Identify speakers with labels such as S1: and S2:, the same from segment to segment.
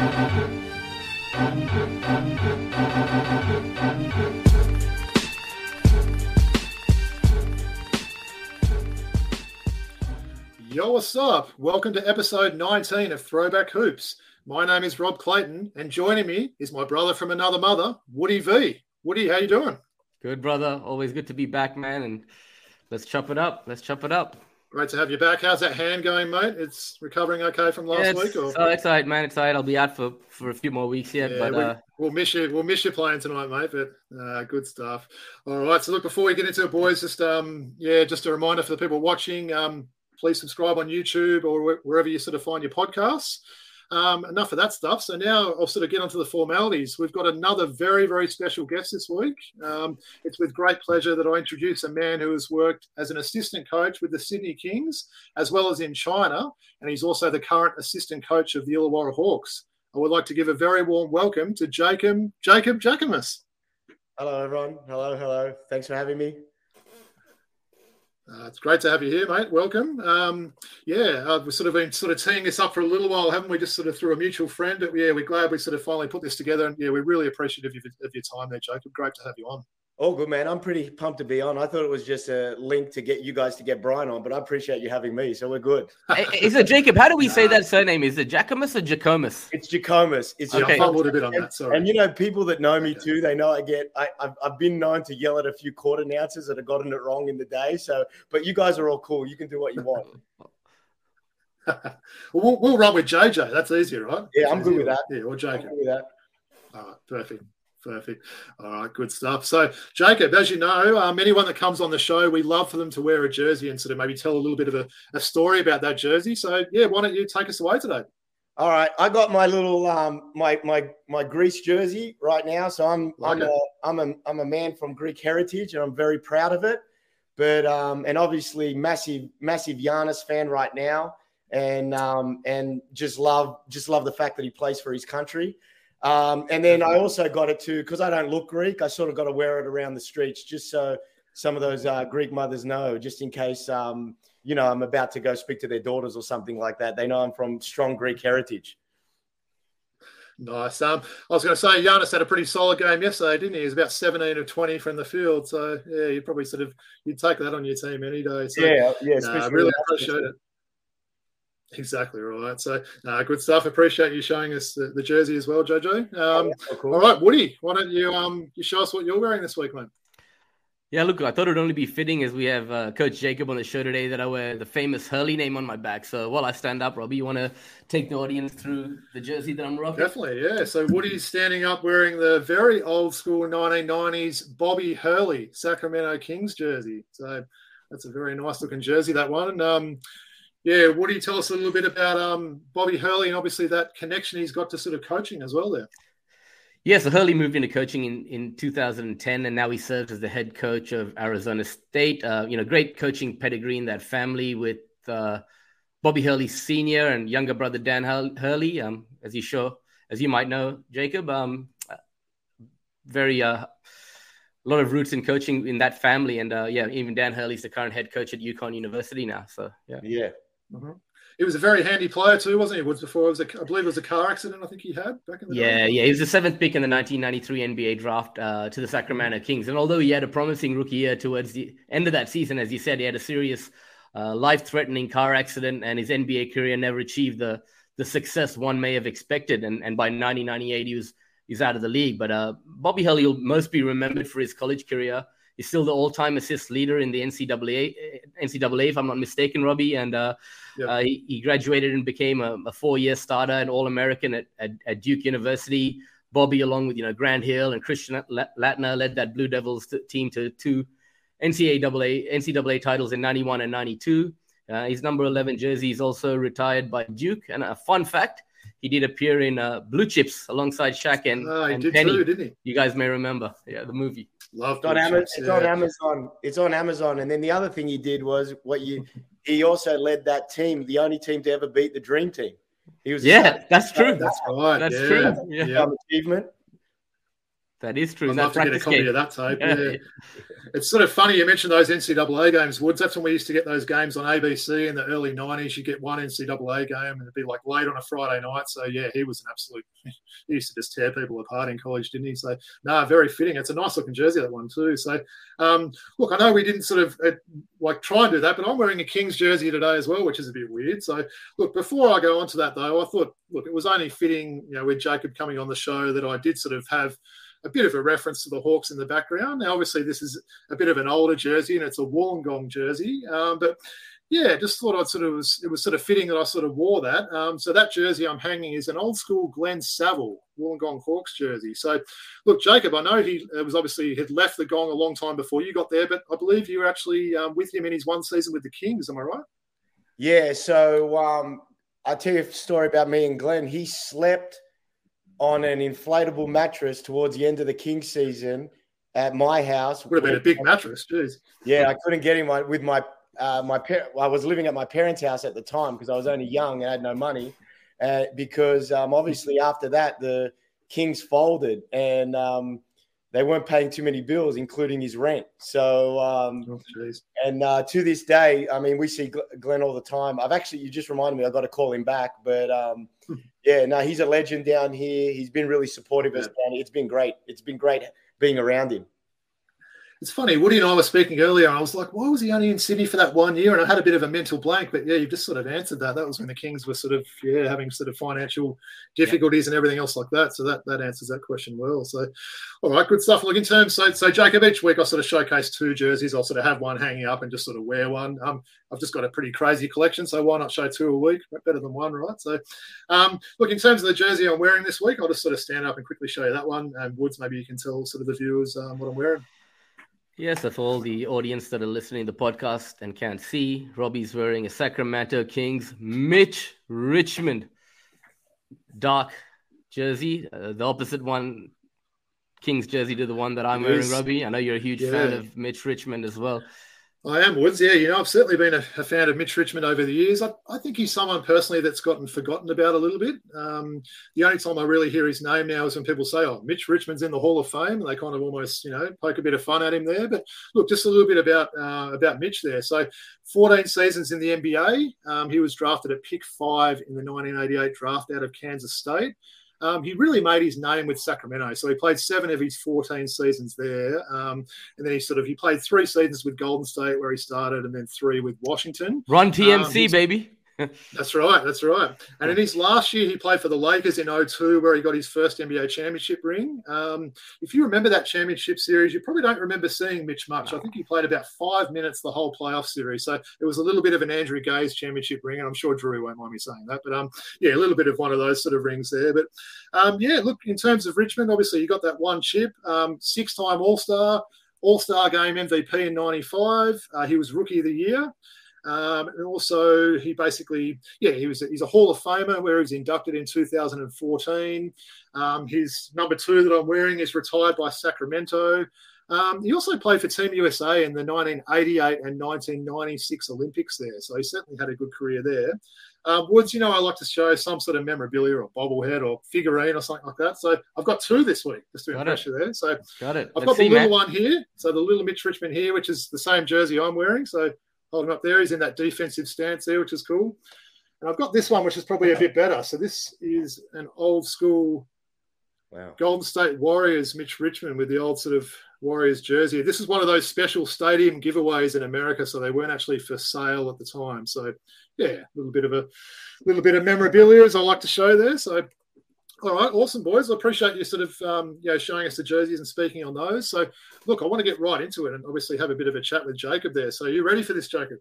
S1: Yo, what's up? Welcome to episode 19 of Throwback Hoops. My name is Rob Clayton, and joining me is my brother from another mother, Woody V. Woody, how you doing?
S2: Good, brother. Always good to be back, man. And let's chop it up. Let's chop it up.
S1: Great to have you back. How's that hand going, mate? It's recovering okay from last
S2: Yeah,
S1: week, or
S2: So excited, man. Excited. I'll be out for, for a few more weeks yet.
S1: Yeah,
S2: but
S1: we,
S2: uh,
S1: we'll miss you. We'll miss you playing tonight, mate. But uh, good stuff. All right. So look, before we get into it, boys, just um, yeah, just a reminder for the people watching. Um, please subscribe on YouTube or wherever you sort of find your podcasts. Um, enough of that stuff. So now I'll sort of get onto the formalities. We've got another very, very special guest this week. Um, it's with great pleasure that I introduce a man who has worked as an assistant coach with the Sydney Kings as well as in China, and he's also the current assistant coach of the Illawarra Hawks. I would like to give a very warm welcome to Jacob Jacob Jackomas.
S3: Hello, everyone. Hello, hello. Thanks for having me.
S1: Uh, it's great to have you here, mate. Welcome. Um, yeah, uh, we've sort of been sort of teeing this up for a little while, haven't we? Just sort of through a mutual friend. Yeah, we're glad we sort of finally put this together. And yeah, we're really appreciative of, your- of your time there, Jacob. Great to have you on.
S3: All good, man. I'm pretty pumped to be on. I thought it was just a link to get you guys to get Brian on, but I appreciate you having me. So we're good.
S2: is it Jacob? How do we say that surname? Is it Jacomus or Jacomus?
S3: It's Jacomus. It's
S1: Yeah,
S2: Okay.
S1: I fumbled a bit on that. Sorry.
S3: And you know, people that know me
S1: Okay.
S3: too, they know I get. I, I've, I've been known to yell at a few court announcers that have gotten it wrong in the day. So, but you guys are all cool. You can do what you want.
S1: we'll, we'll run with JJ. That's easier, right?
S3: Yeah, I'm good with that.
S1: Yeah, or
S3: I'm
S1: Jacob.
S3: good with that.
S1: All right, perfect. Perfect. All right, good stuff. So, Jacob, as you know, um, anyone that comes on the show, we love for them to wear a jersey and sort of maybe tell a little bit of a, a story about that jersey. So, yeah, why don't you take us away today?
S3: All right, I got my little um my my my Greece jersey right now, so I'm I'm a I'm a I'm a man from Greek heritage, and I'm very proud of it. But um and obviously massive massive Giannis fan right now, and um and just love just love the fact that he plays for his country. Um and then I also got it too because I don't look Greek. I sort of got to wear it around the streets just so some of those uh, Greek mothers know, just in case um you know I'm about to go speak to their daughters or something like that. They know I'm from strong Greek heritage.
S1: Nice. Um, I was going to say, Giannis had a pretty solid game yesterday, didn't he? He was about 17 of 20 from the field. So, yeah, you probably sort of, you'd take that on your team any day. So,
S3: Yeah, yeah.
S1: Nah, really appreciate it. Exactly right. So, uh, good stuff. Appreciate you showing us the, the jersey as well, Jojo. Um,
S3: Oh, cool.
S1: all right, Woody, why don't you um you show us what you're wearing this week, mate?
S2: Yeah, look, I thought it would only be fitting as we have uh, Coach Jacob on the show today that I wear the famous Hurley name on my back. So while I stand up, Robbie, you want to take the audience through the jersey that I'm rocking?
S1: Definitely, yeah. So Woody's standing up wearing the very old school 1990s Bobby Hurley Sacramento Kings jersey. So that's a very nice looking jersey, that one. And um, yeah, Woody, tell us a little bit about um Bobby Hurley and obviously that connection he's got to sort of coaching as well there.
S2: Yeah, so Hurley moved into coaching in, in 2010, and now he serves as the head coach of Arizona State. Uh, you know, great coaching pedigree in that family with uh, Bobby Hurley Sr. and younger brother Dan Hurley, um, as you sure as you might know, Jacob. Um, very uh, a lot of roots in coaching in that family, and uh, yeah, even Dan Hurley's the current head coach at UConn University now. So yeah,
S3: Yeah.
S1: He was a very handy player too, wasn't he? Woods before it was a, I believe it was a car accident. I think he had back in the
S2: Yeah,
S1: day.
S2: yeah, he was the seventh pick in the 1993 NBA draft uh, to the Sacramento Kings. And although he had a promising rookie year towards the end of that season, as you said, he had a serious uh, life-threatening car accident, and his NBA career never achieved the the success one may have expected. And and by 1998, he was he's out of the league. But uh, Bobby Hurley will most be remembered for his college career. He's still the all-time assist leader in the NCAA, NCAA, if I'm not mistaken, Robbie. And uh,
S1: Yeah.
S2: uh, he, he graduated and became a, a four-year starter and All-American at, at, at Duke University. Bobby, along with you know Grant Hill and Christian Laettner, led that Blue Devils t- team to two NCAA NCAA titles in '91 and '92. Uh, his number 11 jersey is also retired by Duke. And a fun fact, he did appear in uh, Blue Chips alongside Shaq and,
S1: Ah,
S2: and
S1: did
S2: Penny.
S1: too, didn't he?
S2: You guys may remember, yeah, the movie.
S1: Love
S3: It's on,
S1: Blue
S3: Amazon,
S1: Chips,
S3: it's
S1: yeah.
S3: on Amazon. It's on Amazon. And then the other thing he did was what you he also led that team, the only team to ever beat the dream team. He was
S2: Yeah, that's true.
S1: That's right.
S2: That's
S1: yeah.
S2: true. Yeah.
S1: Yeah.
S3: achievement.
S2: That is true.
S1: I'd love to get a copy
S2: game.
S1: of that tape. Yeah. it's sort of funny you mentioned those NCAA games, Woods. That's when we used to get those games on ABC in the early 90s. You get one NCAA game and it'd be like late on a Friday night. So, yeah, he was an absolute, he used to just tear people apart in college, didn't he? So, no, nah, very fitting. It's a nice looking jersey, that one, too. So, um, look, I know we didn't sort of uh, like try and do that, but I'm wearing a Kings jersey today as well, which is a bit weird. So, look, before I go on to that, though, I thought, look, it was only fitting, you know, with Jacob coming on the show that I did sort of have a bit of a reference to the Hawks in the background. Now, obviously, this is a bit of an older jersey and it's a Wollongong jersey, um, but yeah, just thought I'd sort of was, it was sort of fitting that I sort of wore that. Um, so that jersey I'm hanging is an old school Glenn Saville Wollongong Hawks jersey. So look, Jacob, I know he was obviously had left the Gong a long time before you got there, but I believe you were actually um, with him in his one season with the Kings. Am I right?
S3: Yeah. So um, I'll tell you a story about me and Glenn. He slept on an inflatable mattress towards the end of the King season at my house.
S1: Would have been a big mattress, jeez.
S3: Yeah, I couldn't get him with my uh, my par- I was living at my parents' house at the time because I was only young and had no money. Uh, because um, obviously after that the Kings folded and um, they weren't paying too many bills, including his rent. So, um, oh, and uh, to this day, I mean, we see Glenn all the time. I've actually, you just reminded me, I've got to call him back. But um, yeah, no, he's a legend down here. He's been really supportive down. It's been great. It's been great being around him
S1: it's funny. Woody and I were speaking earlier. I was like, why was he only in Sydney for that one year? And I had a bit of a mental blank. But yeah, you've just sort of answered that. That was when the Kings were sort of yeah having sort of financial difficulties yeah. and everything else like that. So that that answers that question well. So all right, good stuff. Look in terms. So so Jacob, each week I sort of showcase two jerseys. I'll sort of have one hanging up and just sort of wear one. Um, I've just got a pretty crazy collection, so why not show two a week? Better than one, right? So, um, look in terms of the jersey I'm wearing this week, I'll just sort of stand up and quickly show you that one. And Woods, maybe you can tell sort of the viewers um, what I'm wearing.
S2: Yes, for all the audience that are listening to the podcast and can't see, Robbie's wearing a Sacramento Kings Mitch Richmond dark jersey, uh, the opposite one, Kings jersey to the one that I'm wearing, Robbie. I know you're a huge yeah. fan of Mitch Richmond as well.
S1: I am Woods. Yeah, you know, I've certainly been a, a, fan of Mitch Richmond over the years. I, I, think he's someone personally that's gotten forgotten about a little bit. Um, the only time I really hear his name now is when people say, "Oh, Mitch Richmond's in the Hall of Fame," and they kind of almost, you know, poke a bit of fun at him there. But look, just a little bit about uh, about Mitch there. So, 14 seasons in the NBA. Um, he was drafted at pick five in the 1988 draft out of Kansas State. Um, he really made his name with Sacramento. So he played seven of his 14 seasons there. Um, and then he sort of, he played three seasons with Golden State where he started and then three with Washington.
S2: Run TMC, um, baby
S1: that's right. That's right. And in his last year, he played for the Lakers in 02, where he got his first NBA championship ring. Um, if you remember that championship series, you probably don't remember seeing Mitch much. I think he played about five minutes the whole playoff series. So it was a little bit of an Andrew Gaze championship ring. And I'm sure Drew won't mind me saying that. But um, yeah, a little bit of one of those sort of rings there. But um, yeah, look, in terms of Richmond, obviously, you got that one chip, um, six time All Star, All Star game MVP in 95. Uh, he was Rookie of the Year. Um, and also, he basically, yeah, he was he's a Hall of Famer where he was inducted in 2014. Um, his number two that I'm wearing is retired by Sacramento. Um, he also played for Team USA in the 1988 and 1996 Olympics there, so he certainly had a good career there. Um, Woods, you know, I like to show some sort of memorabilia or bobblehead or figurine or something like that. So I've got two this week just to impress you there. So
S2: got it.
S1: I've Let's got the see, little man. one here. So the little Mitch Richmond here, which is the same jersey I'm wearing. So holding up there. He's in that defensive stance there, which is cool. And I've got this one, which is probably a bit better. So this is an old school wow. Golden State Warriors, Mitch Richmond, with the old sort of Warriors jersey. This is one of those special stadium giveaways in America, so they weren't actually for sale at the time. So yeah, a little bit of a little bit of memorabilia as I like to show there. So all right, awesome, boys. I appreciate you sort of um, you know showing us the jerseys and speaking on those. So, look, I want to get right into it and obviously have a bit of a chat with Jacob there. So, you ready for this, Jacob?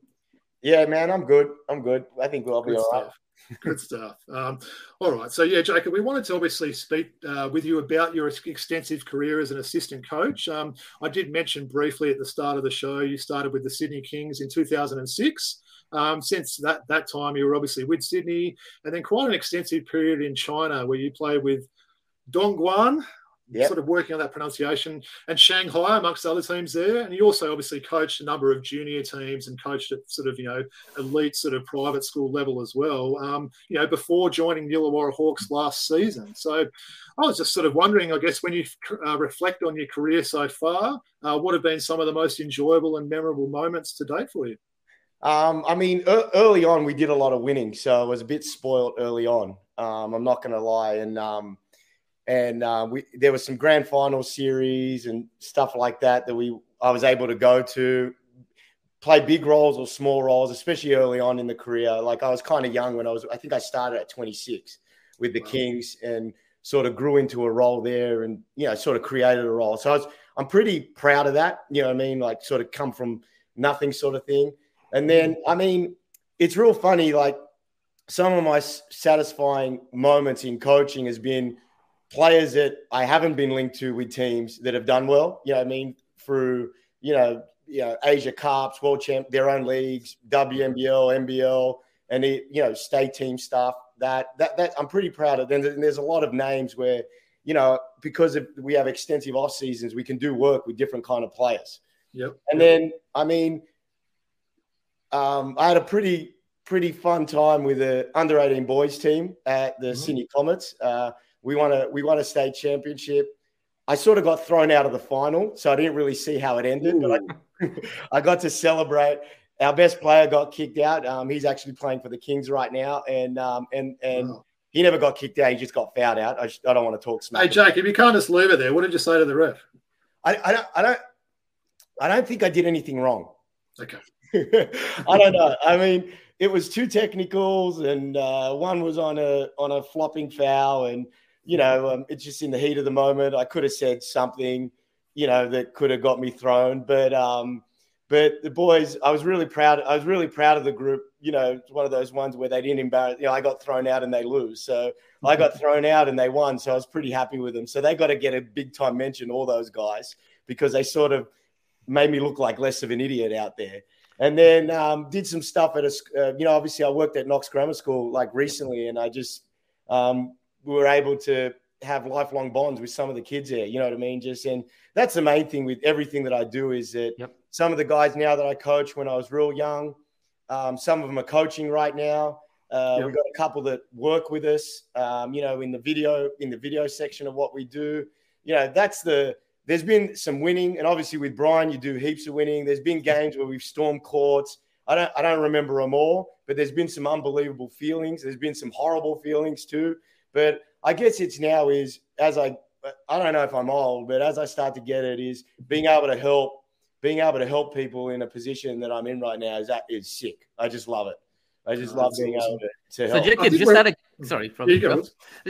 S3: Yeah, man, I'm good. I'm good. I think we'll be good all
S1: stuff. right. Good stuff. Um, all right. So, yeah, Jacob, we wanted to obviously speak uh, with you about your extensive career as an assistant coach. Um, I did mention briefly at the start of the show you started with the Sydney Kings in 2006. Um, since that that time, you were obviously with Sydney, and then quite an extensive period in China where you played with Dongguan. yep. sort of working on that pronunciation, and Shanghai amongst other teams there. And you also obviously coached a number of junior teams and coached at sort of you know elite sort of private school level as well. Um, you know before joining the Illawarra Hawks last season. So I was just sort of wondering, I guess, when you uh, reflect on your career so far, uh, what have been some of the most enjoyable and memorable moments to date for you?
S3: Um, I mean, early on, we did a lot of winning, so I was a bit spoiled early on. Um, I'm not going to lie, and um, and uh, we there was some grand final series and stuff like that that we I was able to go to, play big roles or small roles, especially early on in the career. Like I was kind of young when I was, I think I started at 26 with the wow. Kings and sort of grew into a role there, and you know, sort of created a role. So I was, I'm pretty proud of that. You know, I mean, like sort of come from nothing, sort of thing. And then, I mean, it's real funny. Like some of my satisfying moments in coaching has been players that I haven't been linked to with teams that have done well. You know, I mean, through you know, you know, Asia Cups, World Champ, their own leagues, WNBL, NBL, and the, you know, state team stuff. That that that I'm pretty proud of. And there's a lot of names where you know because of, we have extensive off seasons, we can do work with different kind of players.
S1: Yep.
S3: And then I mean, um, I had a pretty pretty fun time with the under 18 boys team at the mm-hmm. Sydney Comets. Uh, we won a we won a state championship. I sort of got thrown out of the final, so I didn't really see how it ended. Ooh. But I, I, got to celebrate. Our best player got kicked out. Um, he's actually playing for the Kings right now, and um, and and. Wow. He never got kicked out. He just got fouled out. I, I don't want to talk smack.
S1: Hey, Jake, if you can't just leave it there, what did you say to the ref?
S3: I, I don't. I don't. I don't think I did anything wrong.
S1: Okay.
S3: I don't know. I mean, it was two technicals, and uh, one was on a on a flopping foul, and you know, um, it's just in the heat of the moment. I could have said something, you know, that could have got me thrown, but um, but the boys, I was really proud. I was really proud of the group. You know, it's one of those ones where they didn't embarrass. You know, I got thrown out and they lose, so I got thrown out and they won. So I was pretty happy with them. So they got to get a big time mention, all those guys, because they sort of made me look like less of an idiot out there and then um, did some stuff at a, uh, you know, obviously I worked at Knox Grammar School like recently, and I just um, we were able to have lifelong bonds with some of the kids there. You know what I mean? Just and that's the main thing with everything that I do is that yep. some of the guys now that I coach when I was real young, um, some of them are coaching right now. Uh, yep. We've got a couple that work with us, um, you know, in the video in the video section of what we do. You know, that's the there's been some winning, and obviously with Brian, you do heaps of winning. There's been games where we've stormed courts. I don't, I don't remember them all, but there's been some unbelievable feelings. There's been some horrible feelings too. But I guess it's now is as I, I don't know if I'm old, but as I start to get it, is being able to help, being able to help people in a position that I'm in right now is that is sick. I just love it. I just oh, love being awesome. able to, to
S2: help. So Jacob, just out of sorry, from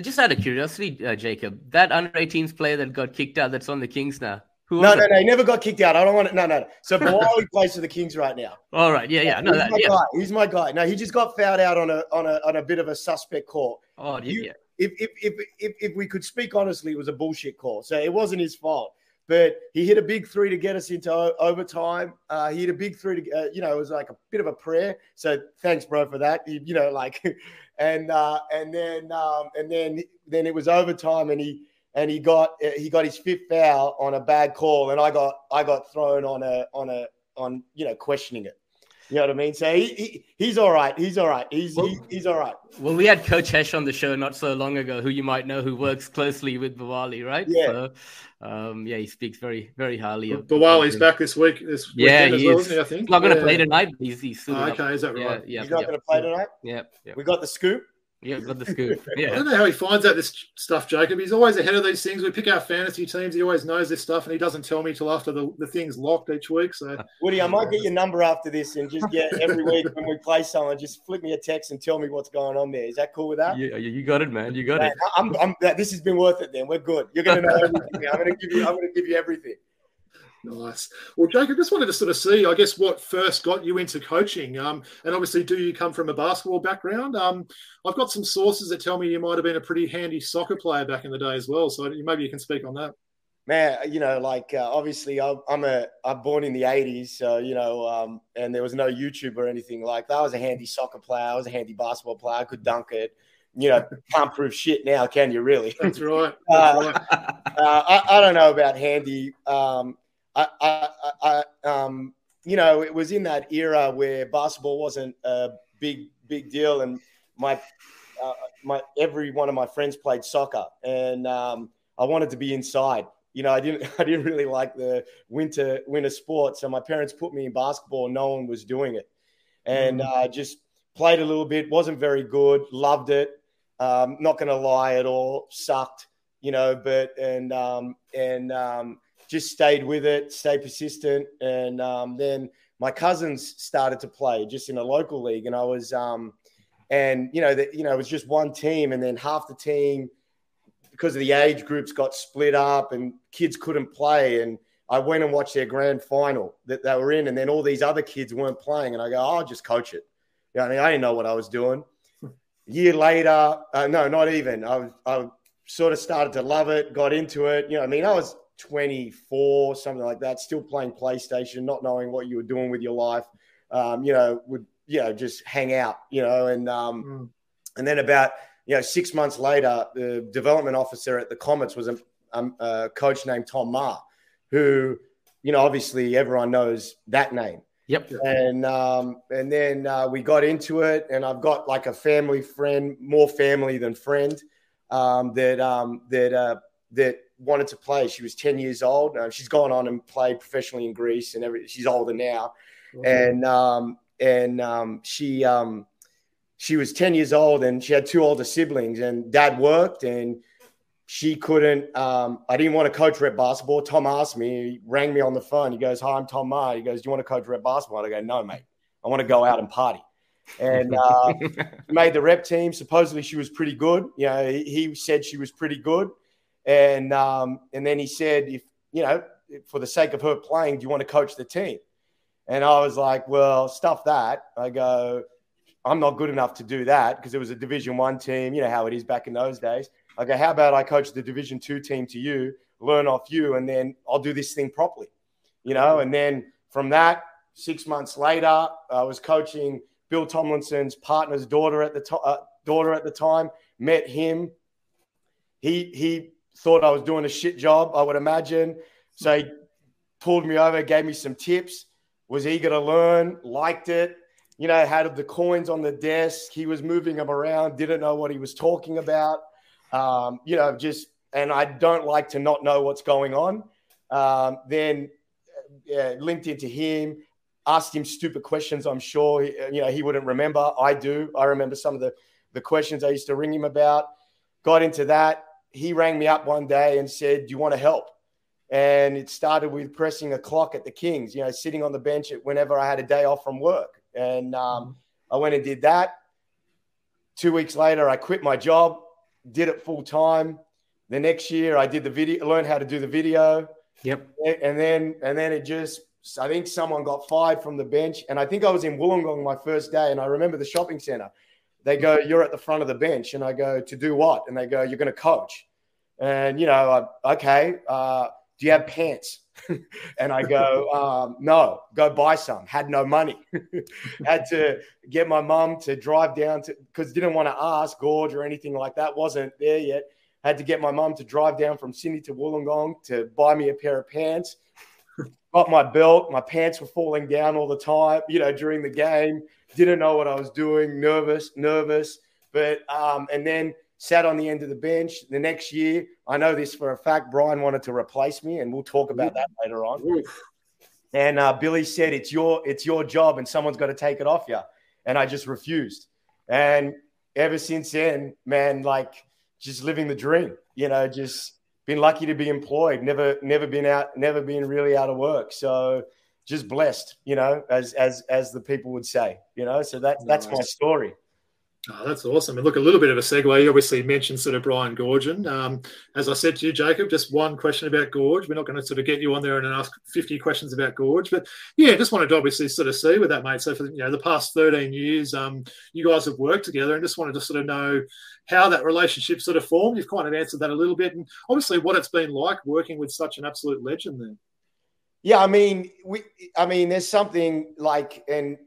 S2: just out of curiosity, uh, Jacob, that under 18s player that got kicked out, that's on the Kings now.
S3: Who no, no, no, he never got kicked out. I don't want to. No, no. So Biwali plays for the Kings right now.
S2: All right, yeah, yeah. No,
S3: he's
S2: that,
S3: my
S2: yeah.
S3: guy. He's my guy. No, he just got fouled out on a on a on a bit of a suspect call.
S2: Oh, yeah.
S3: If, if if if if we could speak honestly, it was a bullshit call. So it wasn't his fault but he hit a big three to get us into overtime. Uh, he hit a big three to, uh, you know, it was like a bit of a prayer. So thanks, bro, for that. He, you know, like, and uh, and then um, and then then it was overtime, and he and he got he got his fifth foul on a bad call, and I got I got thrown on a on a on you know questioning it. You know what I mean? So he, he he's all right. He's all right. He's well, he, he's all right.
S2: Well, we had Coach Hesh on the show not so long ago, who you might know, who works closely with Biwali, right?
S3: Yeah. So,
S2: um, yeah, he speaks very very highly of.
S1: Biwali's back this week. This
S2: yeah, he
S1: well,
S2: is.
S1: He, I think
S2: he's not going to yeah. play tonight. He's, he's
S1: oh, okay. Is that right?
S3: Yeah, yeah he's not going to play tonight.
S2: Yeah,
S3: yeah. We got the scoop.
S2: Yeah, got the scoop. Yeah. I
S1: don't know how he finds out this stuff, Jacob. He's always ahead of these things. We pick our fantasy teams. He always knows this stuff, and he doesn't tell me till after the, the thing's locked each week. So,
S3: Woody, I might get your number after this and just get every week when we play someone, just flick me a text and tell me what's going on there. Is that cool with that?
S2: Yeah, you got it, man. You got man, it.
S3: I'm, I'm, this has been worth it. Then we're good. You're going to know everything. I'm going to give you. I'm going to give you everything.
S1: Nice. Well, Jacob, I just wanted to sort of see, I guess, what first got you into coaching. Um, and obviously, do you come from a basketball background? Um, I've got some sources that tell me you might have been a pretty handy soccer player back in the day as well. So maybe you can speak on that.
S3: Man, you know, like uh, obviously, I'm a I'm born in the '80s, so you know, um, and there was no YouTube or anything like that. I was a handy soccer player. I was a handy basketball player. I could dunk it you know, can't prove shit now, can you? Really?
S1: That's right.
S3: Uh,
S1: That's right.
S3: uh, I, I don't know about Handy. Um, I, I, I, um, you know, it was in that era where basketball wasn't a big, big deal, and my, uh, my every one of my friends played soccer, and um, I wanted to be inside. You know, I didn't, I didn't really like the winter, winter sports, so my parents put me in basketball. And no one was doing it, and uh, just played a little bit. wasn't very good. Loved it. Um, not going to lie at all. Sucked you know, but and um, and um, just stayed with it, stayed persistent, and um, then my cousins started to play just in a local league, and I was um, and you know that you know it was just one team, and then half the team because of the age groups got split up, and kids couldn't play, and I went and watched their grand final that they were in, and then all these other kids weren't playing, and I go, oh, I'll just coach it. You know, I mean, I didn't know what I was doing. year later, uh, no, not even. I I sort of started to love it, got into it. You know, I mean, I was 24, something like that, still playing PlayStation, not knowing what you were doing with your life. Um, you know, would you know just hang out, you know, and um, mm. and then about you know six months later, the development officer at the Comets was a, um, a coach named Tom Maher, who you know obviously everyone knows that name.
S2: Yep.
S3: And um, and then uh, we got into it, and I've got like a family friend, more family than friend um, that um, that uh, that wanted to play. She was ten years old. Uh, she's gone on and played professionally in Greece, and every, she's older now. And um, and um, she um, she was ten years old, and she had two older siblings. And Dad worked, and she couldn't. Um, I didn't want to coach rep basketball. Tom asked me. He rang me on the phone. He goes, "Hi, I'm Tom Maher." He goes, "Do you want to coach rep basketball?" I go, "No, mate. I want to go out and party." and uh, made the rep team. Supposedly she was pretty good. You know, he, he said she was pretty good, and um, and then he said, if you know, for the sake of her playing, do you want to coach the team? And I was like, well, stuff that. I go, I'm not good enough to do that because it was a Division One team. You know how it is back in those days. I go, how about I coach the Division Two team to you, learn off you, and then I'll do this thing properly. You know, and then from that, six months later, I was coaching Bill Tomlinson's partner's daughter at the to- uh, daughter at the time. Met him. He he thought I was doing a shit job. I would imagine. So he pulled me over, gave me some tips. Was eager to learn. Liked it. You know, had the coins on the desk. He was moving them around. Didn't know what he was talking about. Um, you know, just and I don't like to not know what's going on. Um, then yeah, linked into him asked him stupid questions. I'm sure you know he wouldn't remember. I do. I remember some of the the questions I used to ring him about. Got into that. He rang me up one day and said, "Do you want to help?" And it started with pressing a clock at the Kings. You know, sitting on the bench whenever I had a day off from work. And um, I went and did that. Two weeks later, I quit my job, did it full time. The next year, I did the video, learned how to do the video.
S2: Yep.
S3: And then, and then it just I think someone got fired from the bench. And I think I was in Wollongong my first day. And I remember the shopping center. They go, You're at the front of the bench. And I go, To do what? And they go, You're going to coach. And, you know, I, okay, uh, do you have pants? and I go, um, No, go buy some. Had no money. Had to get my mum to drive down to, because didn't want to ask Gorge or anything like that. Wasn't there yet. Had to get my mum to drive down from Sydney to Wollongong to buy me a pair of pants got my belt. My pants were falling down all the time, you know, during the game. Didn't know what I was doing. Nervous, nervous. But, um, and then sat on the end of the bench. The next year, I know this for a fact, Brian wanted to replace me, and we'll talk about that later on. And uh, Billy said, "It's your it's your job, and someone's got to take it off you." And I just refused. And ever since then, man, like just living the dream, you know, just been lucky to be employed. Never, never been out, never been really out of work. So just blessed, you know, as as as the people would say, you know. So that that's my story.
S1: Oh, that's awesome. And look, a little bit of a segue. You obviously mentioned sort of Brian Goorjian. Um, as I said to you, Jacob, just one question about Gorge. We're not going to sort of get you on there and ask 50 questions about Gorge, but yeah, just wanted to obviously sort of see with that, mate. So for you know the past 13 years, um, you guys have worked together, and just wanted to sort of know how that relationship sort of formed. You've kind of answered that a little bit, and obviously what it's been like working with such an absolute legend there.
S3: Yeah, I mean, we, I mean, there's something like, and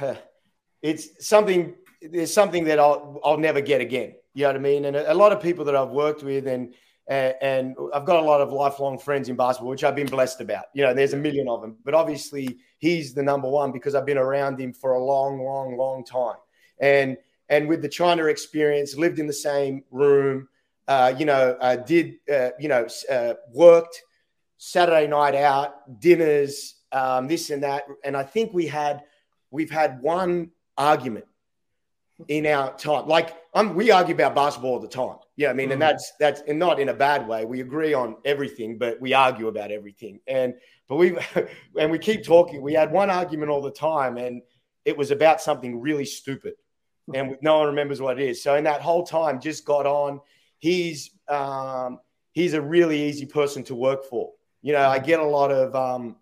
S3: uh, it's something there's something that I'll I'll never get again. You know what I mean? And a, a lot of people that I've worked with and and, I've got a lot of lifelong friends in basketball, which I've been blessed about. You know, there's a million of them, but obviously he's the number one because I've been around him for a long, long, long time. And and with the China experience, lived in the same room, uh, you know, uh, did uh, you know uh, worked Saturday night out, dinners, um, this and that, and I think we had we've had one argument in our time. Like I'm, we argue about basketball all the time. Yeah, I mean, mm. and that's that's and not in a bad way. We agree on everything, but we argue about everything. And but we and we keep talking. We had one argument all the time, and it was about something really stupid, and no one remembers what it is. So in that whole time, just got on. He's um, he's a really easy person to work for. You know, I get a lot of um,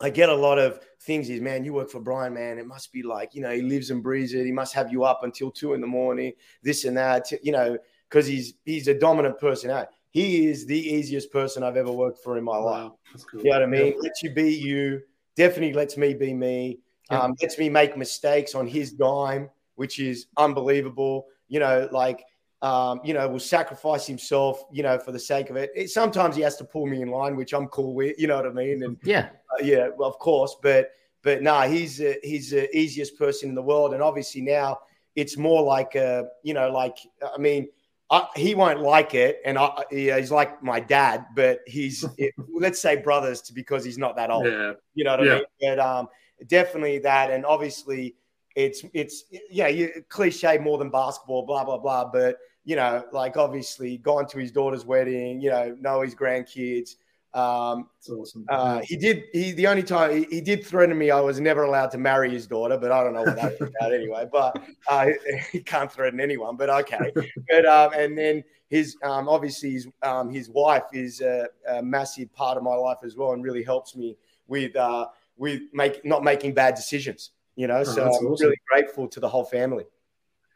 S3: I get a lot of things is, man, you work for Brian, man. It must be like, you know, he lives and breathes it. He must have you up until two in the morning, this and that, you know, because he's he's a dominant personality. He is the easiest person I've ever worked for in my wow, life. Cool. You know what I mean? Yeah. Lets you be you. Definitely lets me be me. Yeah. Um, lets me make mistakes on his dime, which is unbelievable. You know, like um, you know, will sacrifice himself, you know, for the sake of it. it. Sometimes he has to pull me in line, which I'm cool with. You know what I mean? And
S2: yeah,
S3: uh, yeah, well, of course. But but no, nah, he's uh, he's the easiest person in the world, and obviously now it's more like uh, you know, like I mean. I, he won't like it, and I, he's like my dad, but he's it, let's say brothers to because he's not that old. Yeah. You know what yeah. I mean? But um, definitely that, and obviously it's it's yeah, you, cliche more than basketball, blah blah blah. But you know, like obviously gone to his daughter's wedding, you know, know his grandkids. Um, That's awesome. Uh, he did. He the only time he, he, did threaten me, I was never allowed to marry his daughter, but I don't know what that was about anyway. But uh, he can't threaten anyone. But okay. But um, and then his um, obviously his um, his wife is a, a, massive part of my life as well, and really helps me with uh, with make not making bad decisions. You know, oh, so I'm awesome. really grateful to the whole family.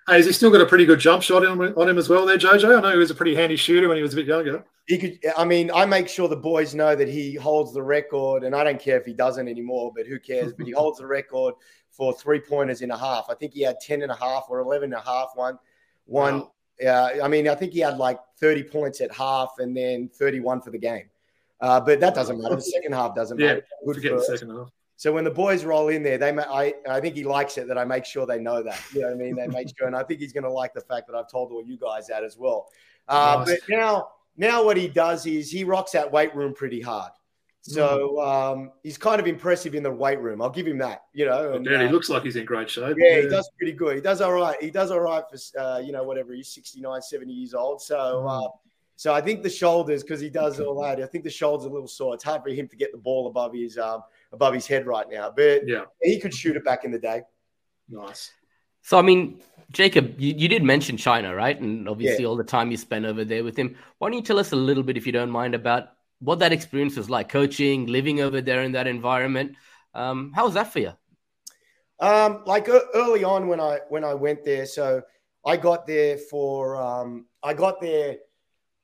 S1: Hey, has he still got a pretty good jump shot on, on him as well there, JJ? I know he was a pretty handy shooter when he was a bit younger.
S3: He could, I mean, I make sure the boys know that he holds the record, and I don't care if he doesn't anymore, but who cares? but he holds the record for three pointers in a half. I think he had 10 and a half or 11 and a half one. One, wow. uh, I mean, I think he had like 30 points at half and then 31 for the game. Uh, but that doesn't matter. The second half doesn't
S1: yeah,
S3: matter.
S1: Good forget the second half.
S3: So when the boys roll in there, they I I think he likes it that I make sure they know that. You know what I mean? They make sure, and I think he's going to like the fact that I've told all you guys that as well. Uh, nice. But now, now what he does is he rocks that weight room pretty hard. So um, he's kind of impressive in the weight room. I'll give him that. You know,
S1: and, yeah, he uh, looks like he's in great shape.
S3: Yeah, yeah, he does pretty good. He does all right. He does all right for uh, you know whatever he's 69, 70 years old. So. Mm. Uh, so I think the shoulders, because he does all that, I think the shoulders are a little sore. It's hard for him to get the ball above his um, above his head right now. But yeah, he could shoot it back in the day.
S1: Nice.
S2: So I mean, Jacob, you, you did mention China, right? And obviously yeah. all the time you spent over there with him. Why don't you tell us a little bit, if you don't mind, about what that experience was like, coaching, living over there in that environment. Um, how was that for you?
S3: Um, like early on when I when I went there, so I got there for um, I got there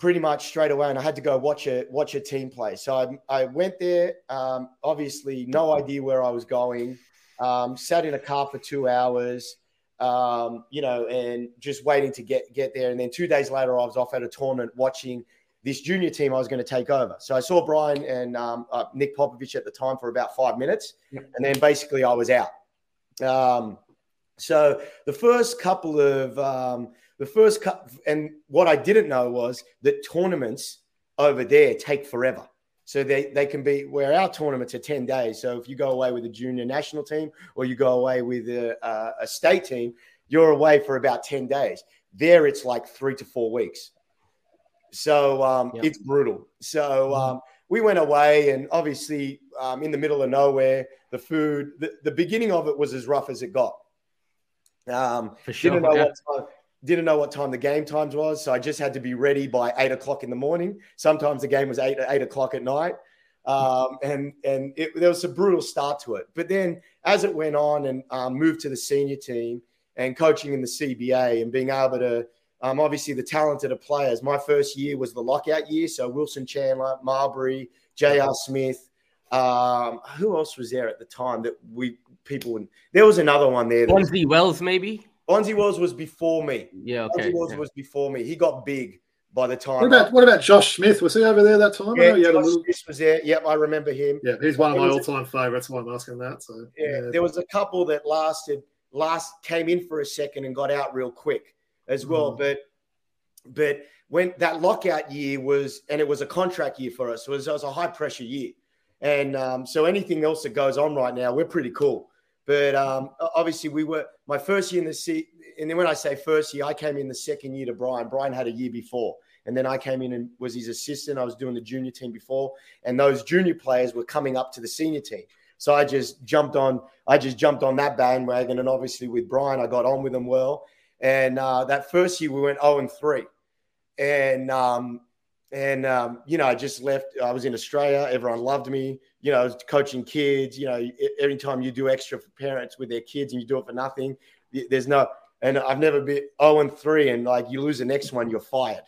S3: pretty much straight away, and I had to go watch a watch a team play. So I, I went there. Um, obviously, no idea where I was going. Um, sat in a car for two hours, um, you know, and just waiting to get get there. And then two days later, I was off at a tournament watching this junior team I was going to take over. So I saw Brian and um, uh, Nick Popovich at the time for about five minutes, and then basically I was out. Um, so the first couple of um, the first cut, and what I didn't know was that tournaments over there take forever. So they, they can be where our tournaments are 10 days. So if you go away with a junior national team or you go away with a, a, a state team, you're away for about 10 days. There it's like three to four weeks. So um, yep. it's brutal. So mm-hmm. um, we went away, and obviously, um, in the middle of nowhere, the food, the, the beginning of it was as rough as it got. Um, For sure. Didn't know yeah. what time, didn't know what time the game times was, so I just had to be ready by eight o'clock in the morning. Sometimes the game was eight eight o'clock at night, um, and and it, there was a brutal start to it. But then as it went on and um, moved to the senior team and coaching in the CBA and being able to um, obviously the talented of players. My first year was the lockout year, so Wilson Chandler, Marbury, J.R. Smith. Um, who else was there at the time that we people? There was another one there.
S2: Bonzi Wells, maybe.
S3: Bonzi Wells was before me.
S2: Yeah, okay.
S3: Bonzi Wells
S2: yeah.
S3: was before me. He got big by the time.
S1: What about what about Josh Smith? Was he over there that time?
S3: Yeah,
S1: he
S3: Josh
S1: little-
S3: Smith was there. Yep, I remember him.
S1: yeah, he's one of
S3: There
S1: my
S3: was
S1: all-time favourites. Why I'm asking that. So
S3: Yeah, there was a couple that lasted last came in for a second and got out real quick as well.
S1: Mhm.
S3: But but when that lockout year was and it was a contract year for us, it was, it was a high pressure year. And um, so anything else that goes on right now, we're pretty cool. But um, obviously, we were my first year in the seat. And then when I say first year, I came in the second year to Brian. Brian had a year before. And then I came in and was his assistant. I was doing the junior team before. And those junior players were coming up to the senior team. So I just jumped on, I just jumped on that bandwagon. And obviously with Brian, I got on with him well. And uh, that first year we went 0 and 3. And um, and um, you know, I just left. I was in Australia. Everyone loved me. You know, I was coaching kids. You know, every time you do extra for parents with their kids and you do it for nothing, there's no. And I've never been 0 and 3, and like you lose the next one, you're fired.